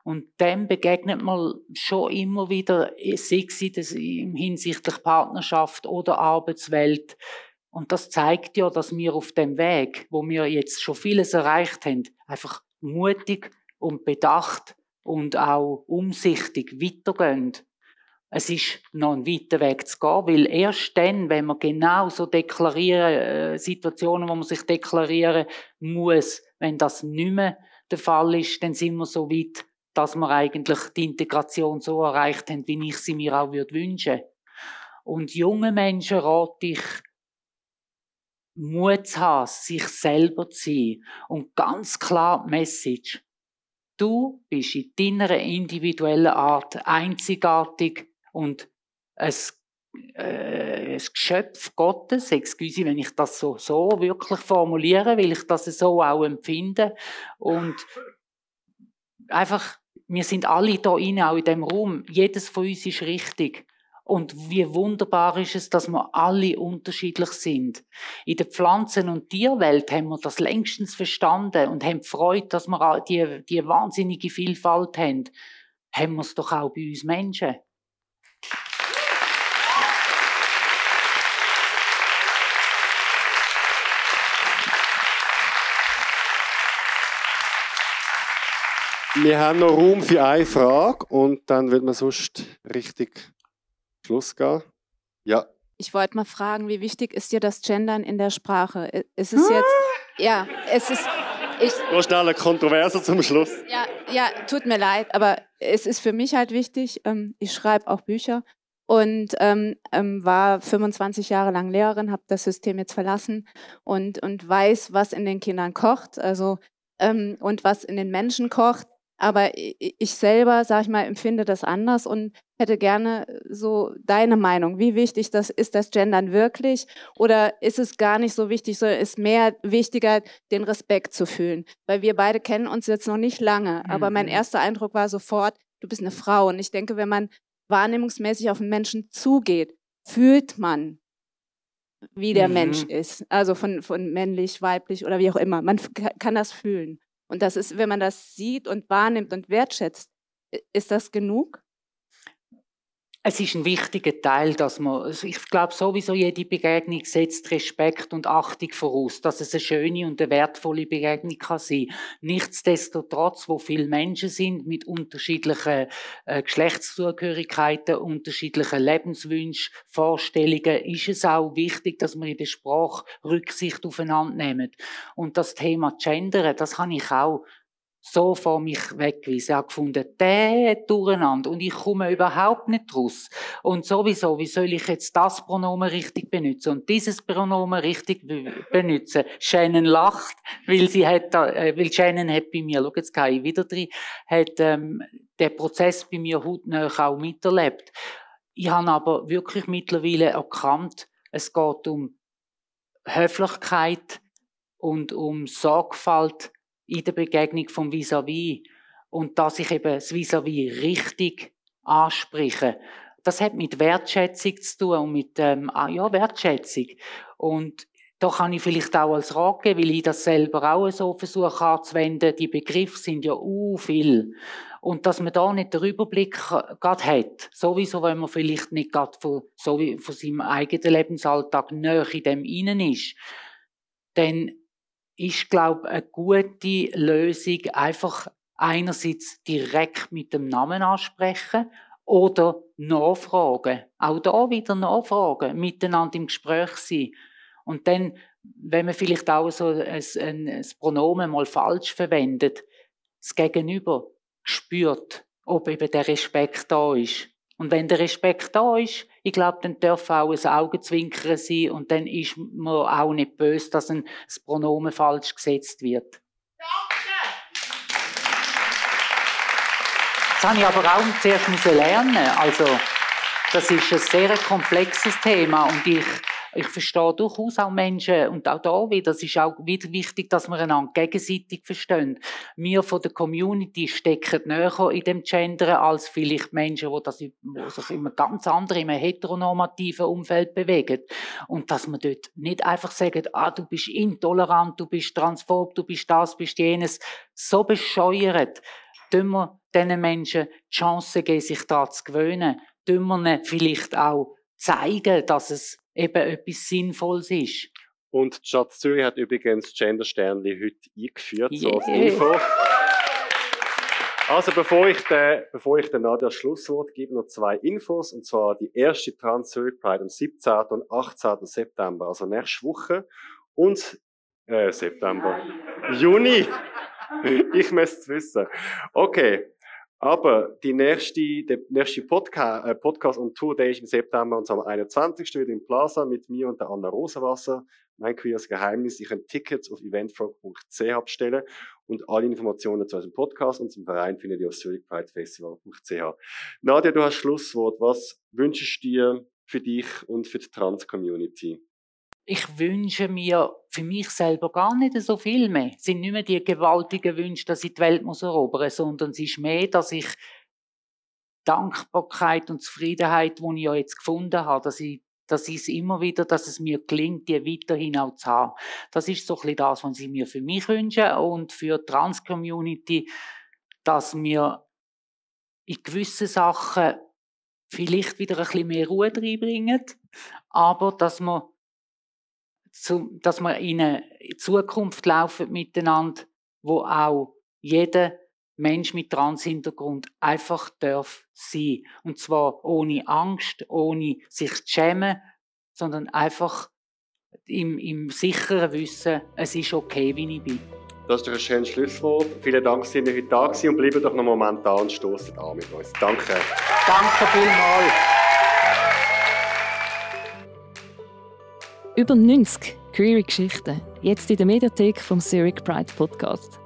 Und dem begegnet man schon immer wieder, sei es hinsichtlich Partnerschaft oder Arbeitswelt. Und das zeigt ja, dass wir auf dem Weg, wo wir jetzt schon vieles erreicht haben, einfach mutig und bedacht und auch umsichtig weitergehen. Es ist noch ein weiter Weg zu gehen, weil erst dann, wenn man genau so deklarieren, äh, Situationen, wo man sich deklarieren muss, wenn das nicht mehr der Fall ist, dann sind wir so weit, dass wir eigentlich die Integration so erreicht haben, wie ich sie mir auch würde wünschen. Und junge Menschen rate ich, Mut zu haben, sich selber zu sein. Und ganz klar die Message. Du bist in deiner individuellen Art einzigartig und ein, äh, ein Geschöpf Gottes, excuse, wenn ich das so, so wirklich formuliere, weil ich das so auch empfinde. Und einfach, wir sind alle da rein, auch in dem Raum. Jedes von uns ist richtig. Und wie wunderbar ist es, dass wir alle unterschiedlich sind. In der Pflanzen- und Tierwelt haben wir das längstens verstanden und haben Freude, dass wir die, die wahnsinnige Vielfalt haben. Haben wir es doch auch bei uns Menschen. Wir haben noch Raum für eine Frage und dann wird man sonst richtig Schluss gehen. Ja. Ich wollte mal fragen, wie wichtig ist dir das Gendern in der Sprache? Ist es jetzt, ja, es ist, ich, Noch schnell eine Kontroverse zum Schluss. ja, ja, tut mir leid, aber es ist für mich halt wichtig. Ähm, ich schreibe auch Bücher und ähm, ähm, war 25 Jahre lang Lehrerin, habe das System jetzt verlassen und, und weiß, was in den Kindern kocht, also ähm, und was in den Menschen kocht. Aber ich selber, sag ich mal, empfinde das anders und hätte gerne so deine Meinung. Wie wichtig das ist das Gendern wirklich? Oder ist es gar nicht so wichtig, sondern ist mehr wichtiger, den Respekt zu fühlen? Weil wir beide kennen uns jetzt noch nicht lange. Mhm. Aber mein mhm. erster Eindruck war sofort, du bist eine Frau. Und ich denke, wenn man wahrnehmungsmäßig auf einen Menschen zugeht, fühlt man, wie der mhm. Mensch ist. Also von, von männlich, weiblich oder wie auch immer. Man kann das fühlen. Und das ist, wenn man das sieht und wahrnimmt und wertschätzt, ist das genug? Es ist ein wichtiger Teil, dass man, also ich glaube sowieso, jede Begegnung setzt Respekt und Achtung voraus, dass es eine schöne und eine wertvolle Begegnung kann sein. Nichtsdestotrotz, wo viele Menschen sind mit unterschiedlichen äh, Geschlechtszugehörigkeiten, unterschiedlichen Lebenswünschen, Vorstellungen, ist es auch wichtig, dass man in der Sprache Rücksicht aufeinander nimmt. Und das Thema Gendern, das habe ich auch so vor mich weggewiesen. Ich habe gefunden, der durcheinander und ich komme überhaupt nicht raus. Und sowieso, wie soll ich jetzt das Pronomen richtig benutzen und dieses Pronomen richtig benutzen? Shannon lacht, weil sie hat, äh, weil Shannon hat bei mir, schau jetzt gehe ich wieder drin, hat ähm, den Prozess bei mir hautnah auch miterlebt. Ich habe aber wirklich mittlerweile erkannt, es geht um Höflichkeit und um Sorgfalt in der Begegnung vom Vis-à-vis. Und dass ich eben das Vis-à-vis richtig anspreche. Das hat mit Wertschätzung zu tun und mit ähm, ah, ja, Wertschätzung. Und da kann ich vielleicht auch als Rat geben, weil ich das selber auch so versuche anzuwenden. Die Begriffe sind ja u viel. Und dass man da nicht den Überblick gerade hat, sowieso, wenn man vielleicht nicht gerade von, so wie von seinem eigenen Lebensalltag näher in dem innen ist, dann ist, glaube ich, eine gute Lösung, einfach einerseits direkt mit dem Namen ansprechen oder nachfragen. Auch da wieder nachfragen, miteinander im Gespräch sein. Und dann, wenn man vielleicht auch so ein, ein, ein Pronomen mal falsch verwendet, das Gegenüber spürt, ob eben der Respekt da ist. Und wenn der Respekt da ist, ich glaube, dann darf auch ein Augenzwinkern sein und dann ist man auch nicht böse, dass ein das Pronomen falsch gesetzt wird. Das habe ich aber auch zuerst lernen. Also, das ist ein sehr komplexes Thema und ich ich verstehe durchaus auch Menschen, und auch da wieder, es ist auch wieder wichtig, dass wir einander gegenseitig verstehen. Wir von der Community stecken näher in dem Gender als vielleicht Menschen, die, das, die sich einem ganz anderen, in einem heteronormativen Umfeld bewegen. Und dass wir dort nicht einfach sagen, ah, du bist intolerant, du bist transphob, du bist das, bist jenes, so bescheuert, tun wir diesen Menschen die Chance geben, sich daran zu gewöhnen, tun wir ihnen vielleicht auch zeigen, dass es eben etwas Sinnvolles ist. Und die Stadt Zürich hat übrigens Gender Sternli heute eingeführt, yeah. so als Info. Also bevor ich, der, bevor ich der Nadia das Schlusswort gebe, noch zwei Infos. Und zwar die erste Trans Zurich Pride am 17. und 18. September, also nächste Woche. Und äh, September. Juni. ich müsste es wissen. Okay. Aber die nächste, der nächste Podca äh, Podcast und Tour, der ist im September und am 21. wieder im Plaza mit mir und der Anna Rosenwasser. Mein queeres Geheimnis. Ich kann Tickets auf eventfrog.ch bestellen und alle Informationen zu unserem Podcast und zum Verein findet ihr auf zurichpridefestival.ch. Nadia, du hast Schlusswort. Was wünschst du dir für dich und für die Trans-Community? Ich wünsche mir für mich selber gar nicht so viel mehr. Es sind nicht mehr die gewaltigen Wünsche, dass ich die Welt muss erobern muss, sondern es ist mehr, dass ich Dankbarkeit und Zufriedenheit, die ich ja jetzt gefunden habe, dass ich das ist immer wieder, dass es mir gelingt, die weiterhin auch zu haben. Das ist so ein das, was ich mir für mich wünsche und für die Trans-Community, dass wir in gewissen Sachen vielleicht wieder ein bisschen mehr Ruhe reinbringen, aber dass wir dass wir in eine Zukunft laufen miteinander, wo auch jeder Mensch mit Transhintergrund einfach darf sein. Und zwar ohne Angst, ohne sich zu schämen, sondern einfach im, im sicheren Wissen, es ist okay, wie ich bin. Das ist doch ein schönes Schlusswort. Vielen Dank, dass ihr heute da gewesen und bleiben doch noch einen Moment da und stoßen an mit uns. Danke. Danke vielmals. Über 90 queere Geschichten, jetzt in der Mediathek vom Zurich Pride Podcast.